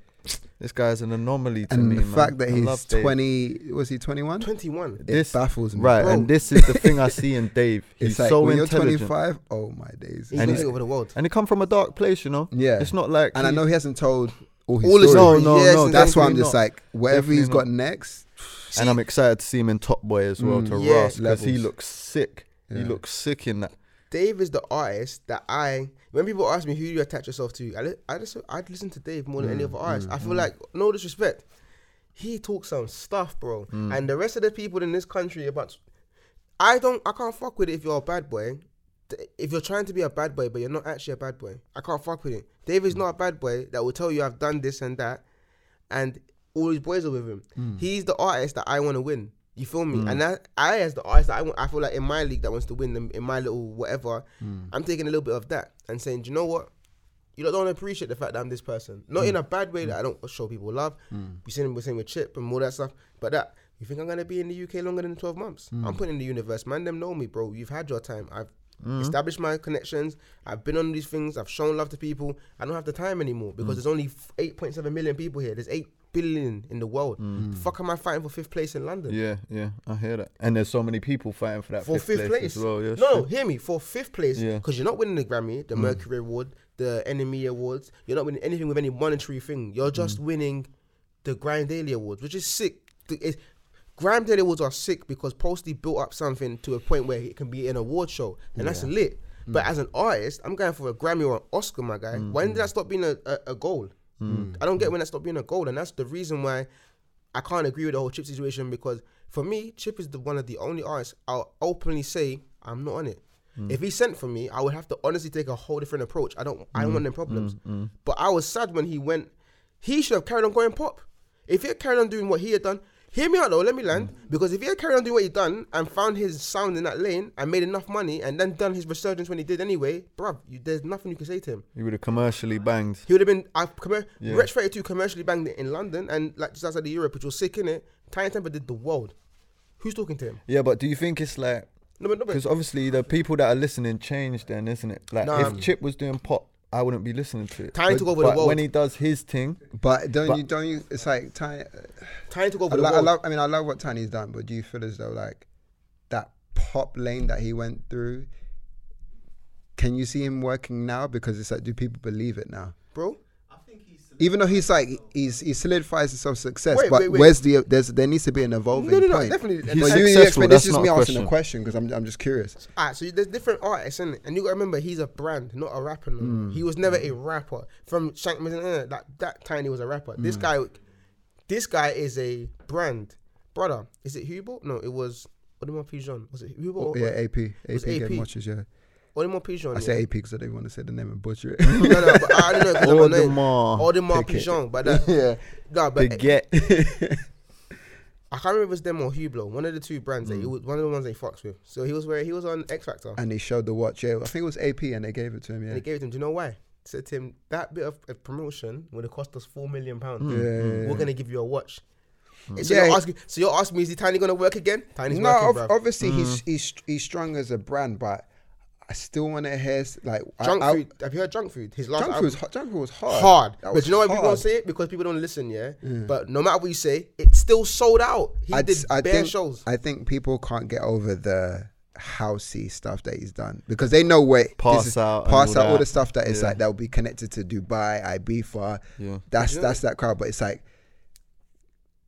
this guy's an anomaly to And me, the man. fact that I he's love Dave. twenty, was he twenty one? 21. It This- baffles me. Right, Bro. and this is the thing I see in Dave. He's It's like so when you're 25. Oh my days. He's And and he's- over the world. and he come from a dark place, you know. Yeah. It's not like and I know he hasn't told all his All his stories. No, no, Yes, no. That's why I'm just not. like whatever he's got next. and I'm excited to see him in Top Boy as well Mm. to Yeah. Ross because he looks sick. He looks sick in that. Dave is the artist that I. When people ask me who do you attach yourself to, I, li- I just I'd listen to Dave more than any Mm, other artist. mm, I feel like no disrespect, he talks some stuff, bro. Mm. And the rest of the people in this country about, I don't I can't fuck with it if you're a bad boy. If you're trying to be a bad boy but you're not actually a bad boy, I can't fuck with it. Dave is not a bad boy that will tell you I've done this and that, and all his boys are with him. Mm. He's the artist that I want to win. You feel me? Hmm. And that, I, as the artist, that I, want, I feel like in my league that wants to win them in my little whatever, Mm. I'm taking a little bit of that and saying, do you know what? You lot don't appreciate the fact that I'm this person. Not hmm. in a bad way that hmm. I don't show people love. We seen we're saying with Chip and all that stuff, but that you think I'm gonna be in the UK longer than 12 months? I'm putting in the universe. Man, them know me, bro. You've had your time. I've Mm-hmm. established my connections. I've been on these things. I've shown love to people. I don't have the time anymore because mm. there's only 8.7 million people here. There's 8 billion in the world. Mm. The fuck am I fighting for fifth place in London? Yeah, yeah, I hear that. And there's so many people fighting for that for fifth, fifth place, place. as well. Yeah, no, no, hear me. For fifth place, Yeah. because you're not winning the Grammy, the mm. Mercury Award, the NME Awards. You're not winning anything with any monetary thing. You're just winning the GRM Daily Awards, which is sick. It's- GRM Daily Awards are sick because Posty built up something to a point where it can be an award show, and that's lit. But mm. as an artist, I'm going for a Grammy or an Oscar, my guy. Mm. When did that stop being a, a, a goal? Mm. I don't get when that stopped being a goal, and that's the reason why I can't agree with the whole Chip situation because for me, Chip is the one of the only artists I'll openly say I'm not on it. If he sent for me, I would have to honestly take a whole different approach. I don't, I don't want them problems. But I was sad when he went. He should have carried on going pop. If he had carried on doing what he had done, hear me out though. Let me land because if he had carried on doing what he done and found his sound in that lane and made enough money and then done his resurgence when he did anyway, bruv, you, there's nothing you can say to him. He would have commercially banged. He would have been I've commer- Yeah. Wretch 32 commercially banged it in London and like just outside of Europe, which was sick in it. Tinie Tempah did the world. Who's talking to him? Yeah, but do you think it's like No, but, no, because obviously the people that are listening change then, isn't it? Like Nah. if Chip was doing pop, I wouldn't be listening to it. Tinie but, took over the world. when he does his thing, But don't But- you don't you? It's like Tinie. Uh, Tinie took over I, the lo- I love. I mean, I love what Tinie's done, but do you feel as though like that pop lane that he went through? Can you see him working now? Because it's like, do people believe it now? Bro, I think he's Even though he's like he's he solidifies himself success, Wait, but wait, wait. where's the there's there needs to be an evolving no, no, no, point. definitely. He's But And- you, you successful, expect this that's is me asking a question. question because I'm I'm just curious. Alright, so there's different artists, innit? And you gotta remember, he's a brand, not a rapper. No. Hmm. He was never a rapper. From Shank Mason, uh, that that Tinie was a rapper. Hmm. This guy, this guy is a brand, brother. Is it Hugo? No, it was What Audemars Piguet. Was it Hugo? Oh, yeah, AP, AP, was AP. watches. Yeah, Audemars Piguet. I yeah. say AP because I didn't want to say the name and butcher it. no, no, but I don't know because I'm annoyed. Audemars Audemars Pick it. Piguet, but that, yeah, no, but Baguette. Eh, I can't remember if it was them or Hublot, one of the two brands. Hmm. That mm. he was one of the ones they fucks with. So he was where he was on X Factor, and he showed the watch. Yeah, I think it was AP, and they gave it to him. and they gave it to him. Do you know why? Said to him that bit of a promotion would have cost us four million pounds. Mm. yeah, yeah, We're gonna give you a watch. Mm. So, Yeah. you're asking, so you're asking me, is he Tinie gonna work again? Tinie's no, working, ob- bro. obviously he's he's he's strong as a brand, but I still want to hear s- like Junk I, I, food. Have you heard junk food? His last Junk food album. was hard. Junk food was hard. hard. That But was you know why people don't say it? Because people don't listen, yeah? But no matter what you say, it's still sold out. He I'd did s- I bare think, shows. I think people can't get over the housey stuff that he's done because they know where Pass this is- out pass all out all the stuff that is Yeah. like that will be connected to Dubai, Ibiza. Yeah. That's Yeah. that's that crowd. But it's like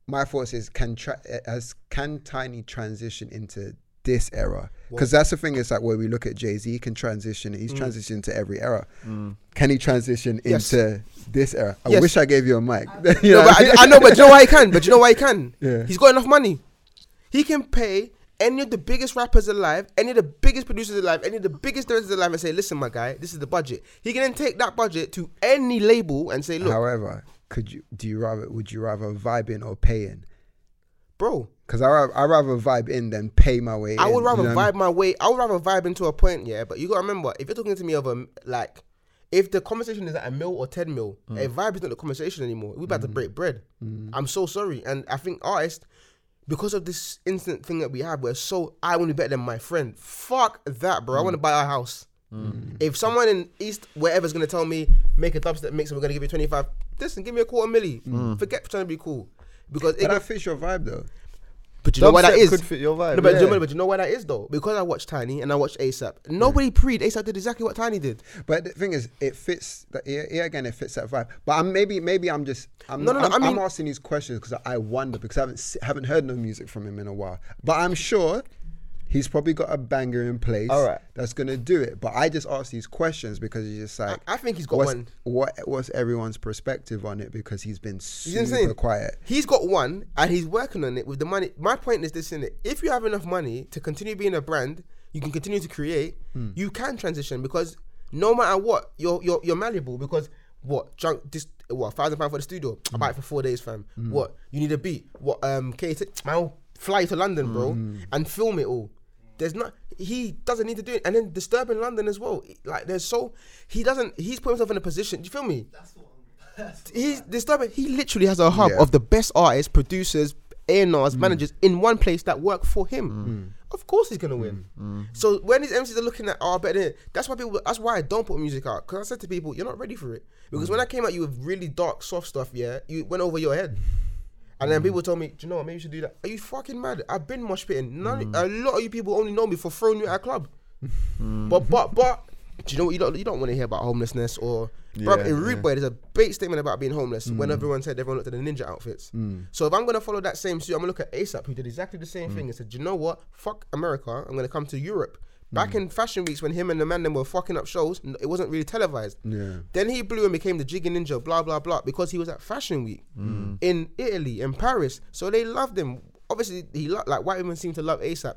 my thoughts is can tra- uh, as can Tinie transition into this era? Because that's the thing. Is like where we look at Jay Z, he can transition. He's mm. transitioned to every era. Mm. Can he transition Yes. into this era? I Yes. wish I gave you a mic. You No, know but what I mean? I, I know, but you know why he can? But you know why he can? Yeah. He's got enough money. He can pay any of the biggest rappers alive, any of the biggest producers alive, any of the biggest directors alive, and say, "Listen, my guy, this is the budget." He can then take that budget to any label and say, "Look, However, could you do you rather would you rather vibe in or pay in? Bro, Because I rather, I rather vibe in than pay my way. I in, would you rather know what I vibe my way. I would rather vibe into a point, yeah. But you gotta remember, if you're talking to me of a like, if the conversation is at a mil or ten mil, Mm. a vibe is not the conversation anymore. We're about to break bread. I'm so sorry, and I think artists, because of this instant thing that we have, we're so I want to be better than my friend. Fuck that, bro. I Mm. want to buy a house. If someone in East wherever's gonna tell me make a dubstep mix and we're gonna give you twenty five, listen, give me a quarter milli. Forget trying to be cool. Because it But that fits your vibe though. but you know why that is? could fit your vibe. No, but, Yeah. you know, but you know why that is though? Because I watched Tinie and I watched ASAP. Nobody pre ASAP did exactly what Tinie did. But the thing is, it fits. The, yeah, again, it fits that vibe. But I'm maybe maybe I'm just I'm No, no, no, I'm, I mean- I'm asking these questions because I wonder because I haven't haven't heard no music from him in a while. But I'm sure he's probably got a banger in place. All right. that's gonna do it. But I just ask these questions because he's just like I, I think he's got what's, one. what what's everyone's perspective on it because he's been You know super quiet. He's got one and he's working on it with the money. My point is this in it. If you have enough money to continue being a brand, you can continue to create, Hmm. you can transition because no matter what, you're you're you're malleable because what junk this what thousand pound for the studio? I Hmm. buy it for four days, fam. What you need a beat? What um you take man fly to London, bro, Hmm. and film it all. There's not he doesn't need to do it, and then disturbing London as well. Like there's so he doesn't he's put himself in a position. Do you feel me? That's what I'm. That's He's disturbing. He literally has a hub Yeah. of the best artists, producers, A&Rs, mm. managers in one place that work for him. Mm. Of course, he's gonna win. Mm. So when these MCs are looking at, oh, better, that's why people. That's why I don't put music out. Because I said to people, you're not ready for it. Because when I came at you with really dark, soft stuff, yeah, you went over your head. And then people mm. told me, do you know what? Maybe you should do that. Are you fucking mad? I've been mosh pitting. None, mm. A lot of you people only know me for throwing you at a club. Mm. But but but do you know what you don't you don't want to hear about homelessness or Yeah, in Root yeah. Boy there's a big statement about being homeless when everyone said everyone looked at the ninja outfits. So if I'm gonna follow that same suit, I'm gonna look at ASAP who did exactly the same thing and said, "Do you know what? Fuck America. I'm gonna come to Europe Back hmm. in fashion weeks when him and the man them were fucking up shows, it wasn't really televised. Yeah. Then he blew and became the Jiggy Ninja, blah blah blah, because he was at Fashion Week hmm. in Italy in Paris. So they loved him. Obviously, he lo- like white women seem to love ASAP.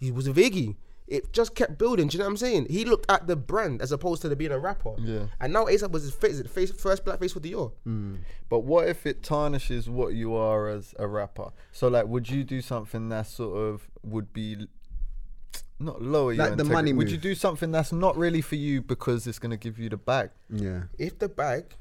He was a Viggy. It just kept building. Do you know what I'm saying? He looked at the brand as opposed to the being a rapper. Yeah. And now ASAP was his face, face first black face for Dior. Hmm. But what if it tarnishes what you are as a rapper? So like, would you do something that sort of would be not lower your the integrity? money Would move. you do something that's not really for you because it's gonna give you the bag? Yeah. If the bag,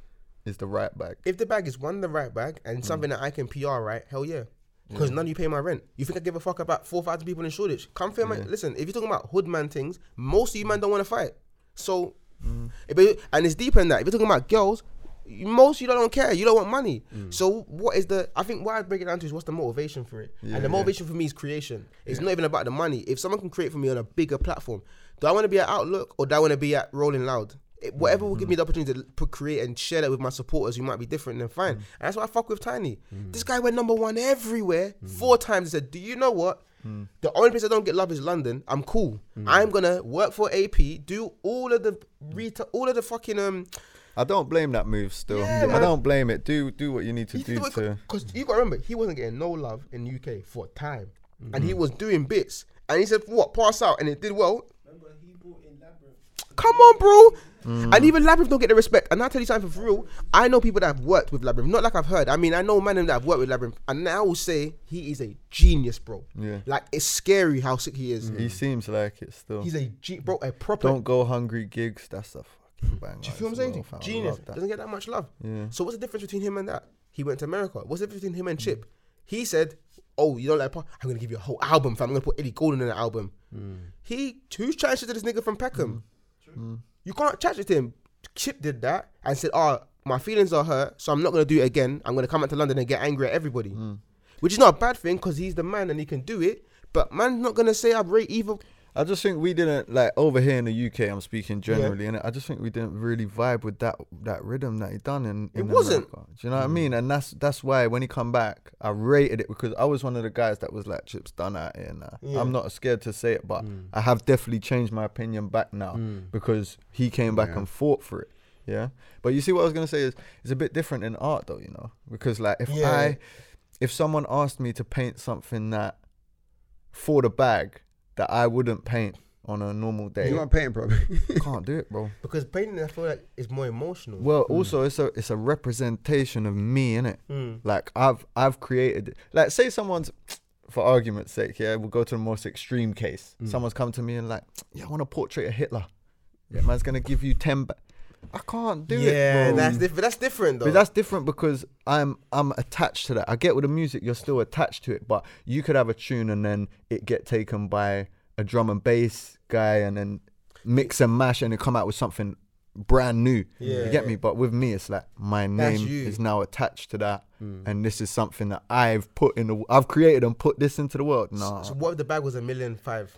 Is the right bag? if the bag is one the right bag Mm. and something that I can PR right, hell yeah. Because none of you pay my rent. You think I give a fuck about four thousand people in Shoreditch? Come film my listen. If you're talking about hood man things, most of you man don't want to fight. So, Mm. if it- and it's deeper than that. If you're talking about girls, you- most you don't care. You don't want money. Mm. So what is the? I think what I break it down to is what's the motivation for it. Yeah, and the yeah. motivation for me is creation. It's not even about the money. If someone can create for me on a bigger platform, do I want to be at Outlook or do I want to be at Rolling Loud? It, whatever will give me the opportunity to put, create and share that with my supporters who might be different, then fine. Mm. And that's why I fuck with Tinie. Mm. This guy went number one everywhere mm. four times. He said, "Do you know what? The only place I don't get love is London. I'm cool. I'm gonna work for AP, do all of the retail, all of the fucking um. I don't blame that move. Still, Yeah, I don't blame it. Do do what you need to do to. Because you got to remember, he wasn't getting no love in UK for a time, and he mm. was doing bits. And he said, "What pass out?" And it did well. Remember, he brought in Labrinth. Come on, bro. Mm. And even Labrinth don't get the respect. And I'll tell you something for real. I know people that have worked with Labrinth. Not like I've heard. I mean, I know men that have worked with Labrinth. And I will say he is a genius, bro. Yeah. Like, it's scary how sick he is. He seems like it still. He's a G, bro, a proper. don't go hungry gigs. That's a fucking bang. do you feel what I'm saying? Genius. Doesn't get that much love. Yeah. So what's the difference between him and that? He went to America. What's the difference between him and Chip? He said, "Oh, you don't like pop? I'm gonna give you a whole album, fam. I'm gonna put Ellie Goulding in an album." Hmm. He who's trying to this nigga from Peckham? Hmm. You can't chat to him. Chip did that and said, "Oh, my feelings are hurt, so I'm not gonna do it again. I'm gonna come out to London and get angry at everybody," which is not a bad thing because he's the man and he can do it. But man's not gonna say I rate either. I just think we didn't like over here in the UK. I'm speaking generally, and I just think we didn't really vibe with that that rhythm that he done in. in It wasn't. America. Do you know what I mm. mean? And that's that's why when he come back, I rated it because I was one of the guys that was like, "Chips done out here." Now Yeah. I'm not scared to say it, but mm. I have definitely changed my opinion back now mm. because he came back Yeah. and fought for it. Yeah, but you see what I was gonna say is it's a bit different in art though, you know, because like if Yeah. I if someone asked me to paint something that for the bag that I wouldn't paint on a normal day. You want painting, probably. can't do it, bro. Because painting, I feel like is more emotional. Well, also it's a it's a representation of me, innit? Mm. Like I've I've created like say someone's for argument's sake, yeah, we'll go to the most extreme case. Someone's come to me and like, yeah, I want to portrait of Hitler. Yeah, man's gonna give you ten. Ba- I can't do it. yeah, bro. that's different. That's different though. But that's different because I'm I'm attached to that. I get with the music, you're still attached to it, but you could have a tune and then it get taken by a drum and bass guy and then mix and mash and it come out with something brand new. Yeah. You get me? But with me it's like my That's name you. is now attached to that mm. and this is something that I've put in the I've created and put this into the world. No. So what if the bag was a million five?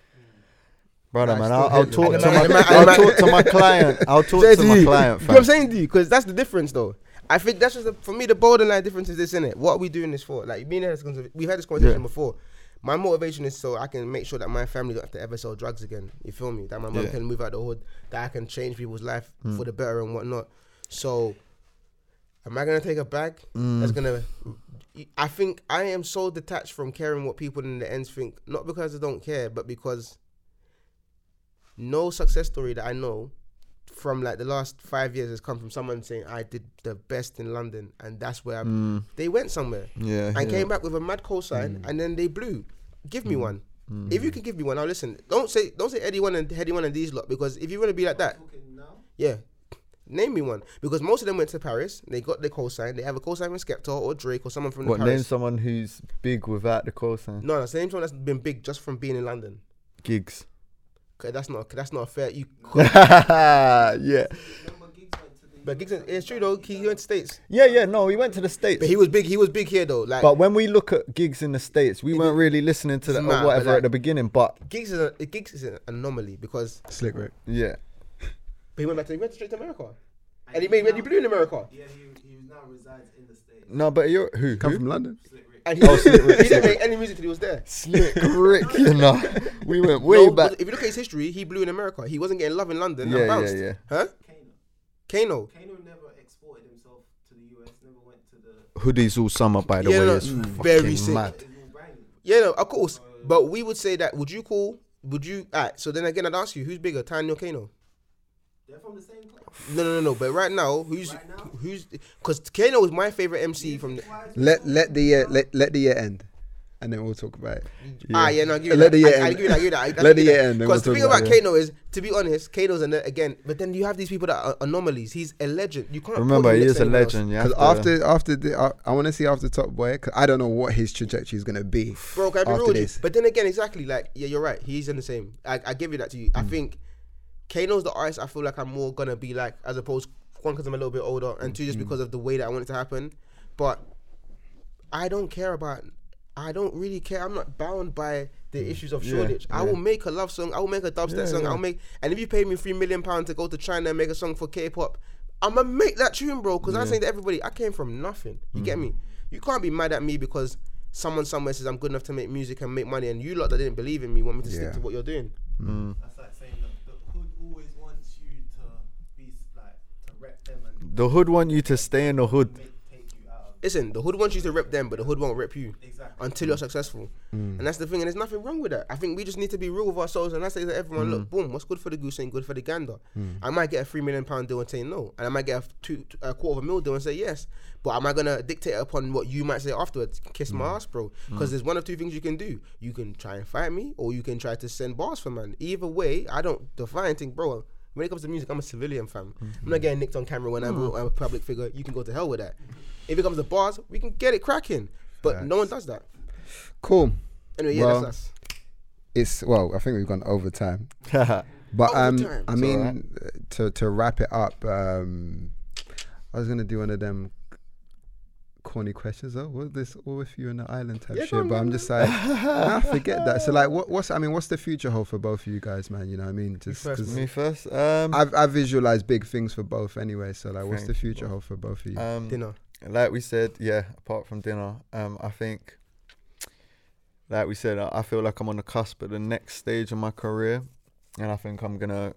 Brother man, I'll, I'll talk to my man- and the man- I'll and the man- talk to my client. I'll talk to my client. You know what I'm saying you? Because that's the difference, though. I think that's just the, for me the borderline difference is this, isn't it? What are we doing this for? Like me and we've had this conversation Yeah. before. My motivation is so I can make sure that my family don't have to ever sell drugs again. You feel me? That my mum Yeah. can move out the hood. That I can change people's life Mm. for the better and whatnot. So, am I gonna take a bag Mm. that's gonna? I think I am so detached from caring what people in the ends think. Not because I don't care, but because no success story that I know from like the last five years has come from someone saying I did the best in London and that's where Mm, They went somewhere yeah. and yeah. came back with a mad cosign mm. and then they blew. Give me mm. one. Mm. If you can give me one, I'll listen. Don't say don't say Eddie one and Headie One and these lot because if you want to be like that, yeah. Name me one because most of them went to Paris. They got their cosign. They have a cosign from Skepta or Drake or someone from What the name someone who's big without the cosign? No, no, name someone that's been big just from being in London. Giggs. 'Cause that's not that's not fair. You, yeah. Remember Giggs went the. but Giggs, it's true though. He went to states, Yeah, yeah, no, he went to the States. but he was big. He was big here though. Like but when we look at Giggs in the States, we weren't really listening to the, Nah, or whatever like- at the beginning. But Giggs is a Giggs is an anomaly because Slick Rick. yeah, but he went back to he went straight to America, and he made Eddie Blue in America. Yeah, he, he now resides in the States. no, but you're who? Come who? from London. Slick Rick. And he, Oh, Slick Rick, he didn't make any music till he was there. Slick Rick, you know. We we went way No, back. but If you look at his history, he blew in America. He wasn't getting love in London. and Yeah, yeah, bounced. yeah. Huh? Kano. Kano. Kano never exported himself to the US. Never went to the. Hoodies all summer, by the Yeah, way. no, It's mm, fucking very sick. mad. It's all brand. Yeah, no, of course. But we would say that. Would you call? Would you? Alright. So then again, I'd ask you, who's bigger, Tinie or Kano? They're from the same club. No, no, no, no. But right now, who's Right now? who's? Because Kano is my favorite MC from the. Let let the year let, let the year end, and then we'll talk about it. Ah, yeah, no, I'll give you Let that. the year I, I end. give you that. I give you that. I- I Let the you year that. end, Because the we'll thing about about. Kano is, to be honest, Kano's an again. But then you have these people that are anomalies. He's a legend. You can't. Remember, him he is a legend. Yeah. Because after after the uh, I want to see after Top Boy. Cause I don't know what his trajectory is gonna be. Bro, can I be after real with you? this. But then again, exactly like yeah, you're right. He's in the same. I, I give you that to you. I Mm. think Kano's the artist. I feel like I'm more gonna be like as opposed one because I'm a little bit older, and two Mm. just because of the way that I want it to happen. But I don't care about. I don't really care. I'm not bound by the issues of Yeah, Shoreditch. I yeah. will make a love song. I will make a dubstep Yeah, song. yeah. I'll make. And if you pay me three million pounds to go to China and make a song for K-pop, I'm gonna make that tune, bro. Because I'm saying to everybody, I came from nothing. You get me? You can't be mad at me because someone somewhere says I'm good enough to make music and make money, and you lot that didn't believe in me want me to Yeah. stick to what you're doing. Mm. That's like saying that the hood always wants you to be s- like to rep them and The hood want you to stay in the hood. make, take you out. Of, Listen, the hood wants you to rep them, but the hood won't rep you exactly. until you're successful. Mm. And that's the thing, and there's nothing wrong with that. I think we just need to be real with ourselves, and I say to everyone, look, mm. boom, what's good for the goose ain't good for the gander. Mm. I might get a three million pound deal and say no, and I might get a, two, a quarter of a mil deal and say yes. But am I gonna dictate upon what you might say afterwards? Kiss my ass, bro. Because there's one of two things you can do. You can try and fight me, or you can try to send bars for man. Either way, I don't define thing, bro. When it comes to music, I'm a civilian fam. I'm not getting nicked on camera when I'm, I'm a public figure. You can go to hell with that. If it comes to bars, we can get it cracking. But no one does that. Cool. Anyway, yeah, Well, that's us. It's well. I think we've gone over time. But um. I mean, alright. uh, to to wrap it up, um, I was gonna do one of them corny questions. Oh, what this? What if you in the island type Yeah, shit? but go I'm just like, nah, forget that. So like, what, what's? I mean, what's the future hold for both of you guys, man? You know what I mean? Just first, 'cause Me first. Um, I've I visualize big things for both anyway. So like, what's the future bro. hold for both of you? um, Dinner. like we said, yeah. Apart from dinner, um, I think, like we said, I I feel like I'm on the cusp of the next stage of my career, and I think I'm gonna,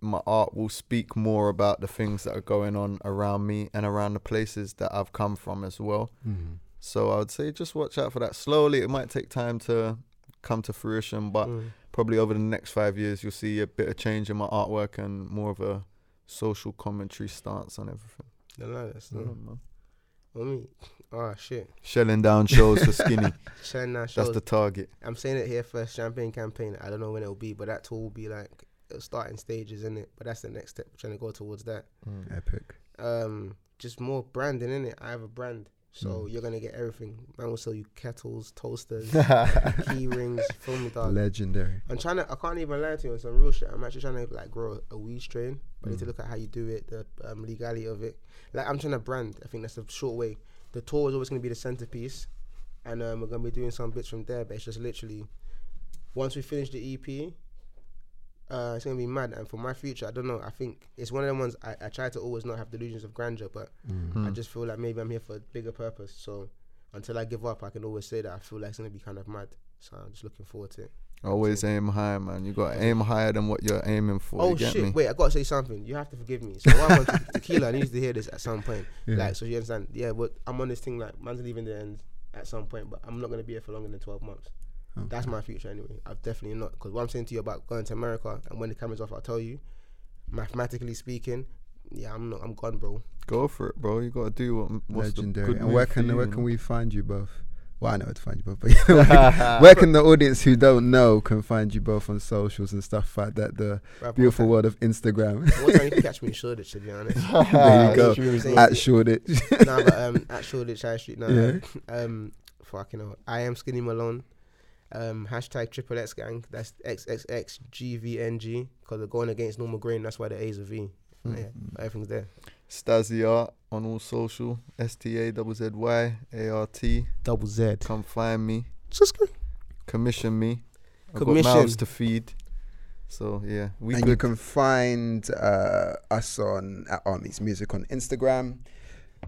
my art will speak more about the things that are going on around me and around the places that I've come from as well. Mhm. So I would say just watch out for that. Slowly, it might take time to come to fruition, but Mm. probably over the next five years, you'll see a bit of change in my artwork and more of a social commentary stance on everything. No, no, that's not. Me. Oh shit. Shelling down shows for skinny. Shelling now shows That's the target. I'm saying it here first. Champagne campaign. I don't know when it'll be, but that tour will be like it'll start in stages, isn't it? But that's the next step. trying to go towards that. Epic. Um, just more branding, in it. I have a brand, so Mm. you're gonna get everything. Man will sell you kettles, toasters, key rings. Feel me, dog. Legendary. I'm trying to. I can't even lie to you on some real shit. I'm actually trying to like grow a weed strain, but I need to Mm. look at how you do it, the um, legality of it. Like I'm trying to brand. I think that's a short way. The tour is always going to be the centerpiece, and um, we're going to be doing some bits from there. But it's just literally once we finish the EP, uh, it's to be mad. And for my future, I don't know. I think it's one of them ones. I, I try to always not have delusions of grandeur, but Mm. I just feel like maybe I'm here for a bigger purpose. So until I give up, I can always say that I feel like it's going to be kind of mad. So I'm just looking forward to it. Always aim high, man. You got to aim higher than what you're aiming for. Oh shit! me? Wait, I gotta say something. You have to forgive me. So I'm on te- tequila, I need to hear this at some point. Yeah. Like, so you understand? Yeah, but I'm on this thing like man's leaving the end at some point, but I'm not gonna be here for longer than 12 months. That's my future anyway. I've definitely not because what I'm saying to you about going to America and when the camera's off, I'll tell you. Mathematically speaking, yeah, I'm not. I'm gone, bro. Go for it, bro. You got to do what, what's Legendary. the good and where can where can we find you both? Well, I know where to find you both, but where can the audience who don't know can find you both on socials and stuff like that? The Right, beautiful what world of Instagram. time- What time you can catch me in Shoreditch, to be honest. there you go. Saying- At Shoreditch. nah, but um, at Shoreditch High Street. Nah, Yeah. um, fucking hell. I am Skinny Malone. Um, hashtag Triple X Gang. That's XXXGVNG because they're going against normal grain. That's why the A's a V. Mm. Yeah, everything's there. Stazzy Art on all social. S T A double Z Y A R T. Double Z. Come find me. Just go. Commission me. I've got Commission. mouths to feed. So yeah, we and you can find uh, us on at Art Meets Music on Instagram.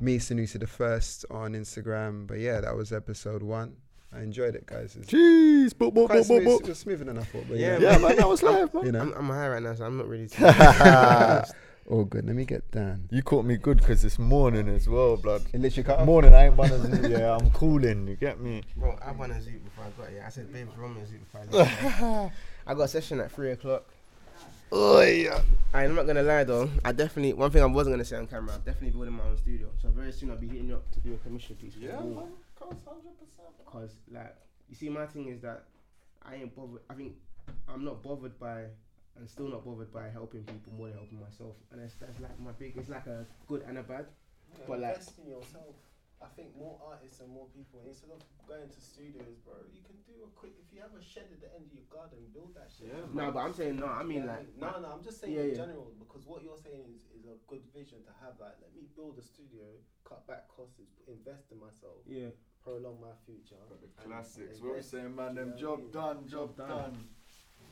Me, Sanusi the First on Instagram. But yeah, that was episode one. I enjoyed it, guys. It's Jeez, boop, boop, quite boop, boop, smooth, boop. it was smoother than I thought. But Yeah, yeah, Yeah, man, that was live, man. you know, I'm, I'm high right now, so I'm not really. Too all good. Let me get down. You caught me good because it's morning as well, blood. It literally cut off. Morning, I ain't one of them. Yeah, I'm cooling. You get me? Bro, I want a zoot before I got here. I said, babes, run me a zoot before I left. I got a session at three o'clock. Oh yeah. I'm not gonna lie though. I definitely one thing I wasn't gonna say on camera. I'm definitely building my own studio. So very soon I'll be hitting you up to do a commission piece. For the wall. Cause like you see, my thing is that I ain't bothered. I think I'm not bothered by, and still not bothered by helping people more than helping myself. And that's that's like my big. It's like a good and a bad. Yeah, But like- invest in yourself. I think more artists and more people instead of going to studios, bro. You can do a quick. If you have a shed at the end of your garden, build that shit. Yeah, No, but I'm saying no. I mean Yeah, like no, no. I'm just saying Yeah, in yeah. general because what you're saying is, is a good vision to have. Like, let me build a studio, cut back costs, invest in myself, yeah. Prolong my future. Got the and classics. What we saying, man? Them job done, job Job done. done.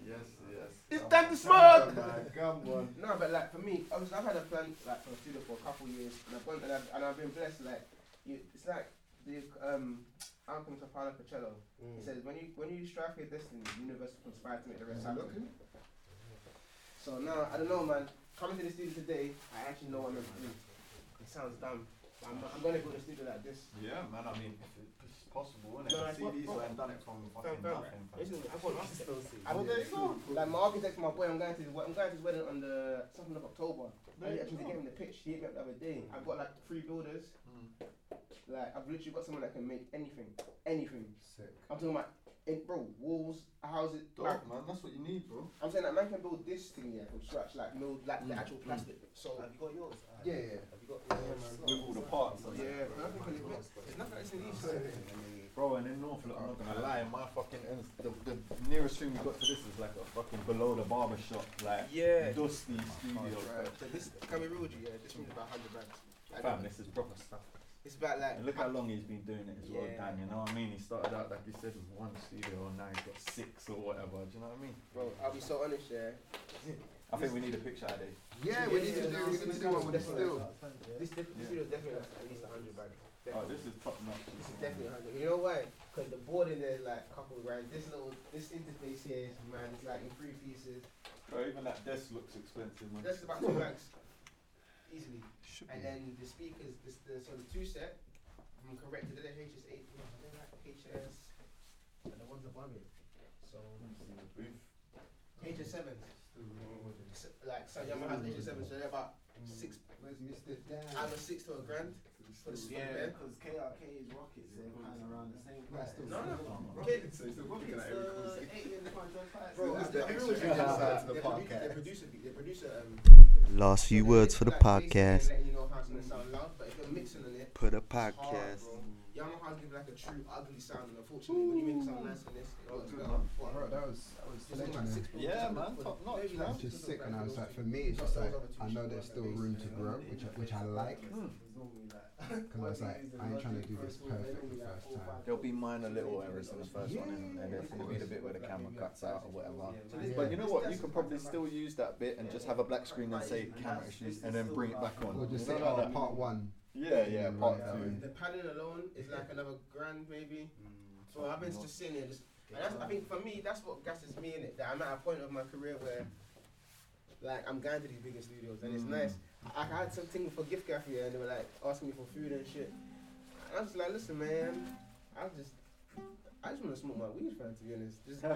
Yes, yes. It's Come time to smoke! Come on. No, but like for me, obviously I've had a plan like for a studio for a couple years, and I've gone and I've, and I've been blessed. Like you, it's like the um anthem to Paulo Coelho. Mm. It says when you when you strive for your destiny, the universe will conspire to make the rest happen. So now I don't know, man. Coming to the studio today, I actually know what I'm doing. It sounds dumb. I'm, I'm gonna build a studio like this. Yeah, man. I mean, if it's possible, isn't No, it? See what- these what- man done it from fucking fam, nothing. Listen, I've got an architect. I Well, there you go. Like my architect, my boy, I'm going to his, I'm going to his wedding on the something of October. I actually gave him the pitch. He hit me up the other day. I've got like three builders. Mm. Like I've literally got someone that can make anything, anything. Sick. I'm talking about, it, bro, walls, houses. Like, Dope, man. That's what you need, bro. I'm saying that man can build this thing here from scratch, like no, like the Mm, actual mm. plastic. So Have you got yours? yeah, yeah, Have you got Yeah, yours? man. With all the parts. on it. yeah. Nothing can admit. There's nothing that's in these. Bro, and in Norfolk, I'm not gonna lie, my fucking ends, the, the nearest thing we got to this is like a fucking below the barber shop, like Yeah. dusty studio. Right. So this can be real you, yeah. This one's about hundred bags. Like, Fam, this is proper stuff. It's about like. And look how long he's been doing it as well, Yeah. Dan. You know what I mean? He started out like you said with one studio, and now he's got six or whatever. Do you know what I mean? Bro, I'll be so honest, yeah. I think we need a picture of it. Yeah, we need to do. We need to do one with the still. This, this, this Yeah. video definitely has at least 100 bags. Oh, this is top notch. This is definitely 100. You know why? Because the board in there is like a couple of grand. This little, this interface here is, man, it's like in three pieces. Bro, even that desk looks expensive, man. That's about two bags. Easily. And then the speakers, this, the, so the two set, if I'm correct, they're HS8, no, they're like HS, and the ones above it. So, HS7s. Like, so Yamaha's HS7, so they're about mm. six, Where's Mr. Dan? either six to a grand. For the Yeah, yeah. because KRK is Rokits. They're kind of around the same price. No, no. Kid. Kids. It's uh, eight in the front, five. Bro, Who's the I extra agree with you. guest to the podcast? They produce a, they produce a, um, Last few words for the podcast. Letting you know how it's gonna sound loud, but if you're mixing on it, Put a it's hard, podcast. Bro. Yamaha's give like a true ugly sound, and unfortunately, when you make it sound nice on this, it looks good, better. man. But, Bro, that was that was just like sledgehammer. six Yeah, bucks man, for- top notch, maybe man. like It's just six sick, bucks and I was for like, those for me, it's Not just those like other two I know shit there's ones still that room they to use, grow, which I, which I like. Because I was like, I ain't trying to do this perfect the first time. There'll be minor little errors in the first one, and, and there's gonna be the bit where the camera cuts out or whatever. But you know what? You can probably still use that bit and just have a black screen and say camera issues, and then bring it back on. Or just You say, know, oh, like that. part one. Yeah, yeah, part Yeah, two. The padding alone is like another grand, maybe. So I've been just sitting here, just, and that's, I think for me, that's what gasses me in it. That I'm at a point of my career where, like, I'm going to these bigger studios, and it's Mm. nice. I, I had something for gift cafe, and they were like asking me for food and shit. And I was just like, listen, man, I just, I just want to smoke my weed, fam. To be honest, just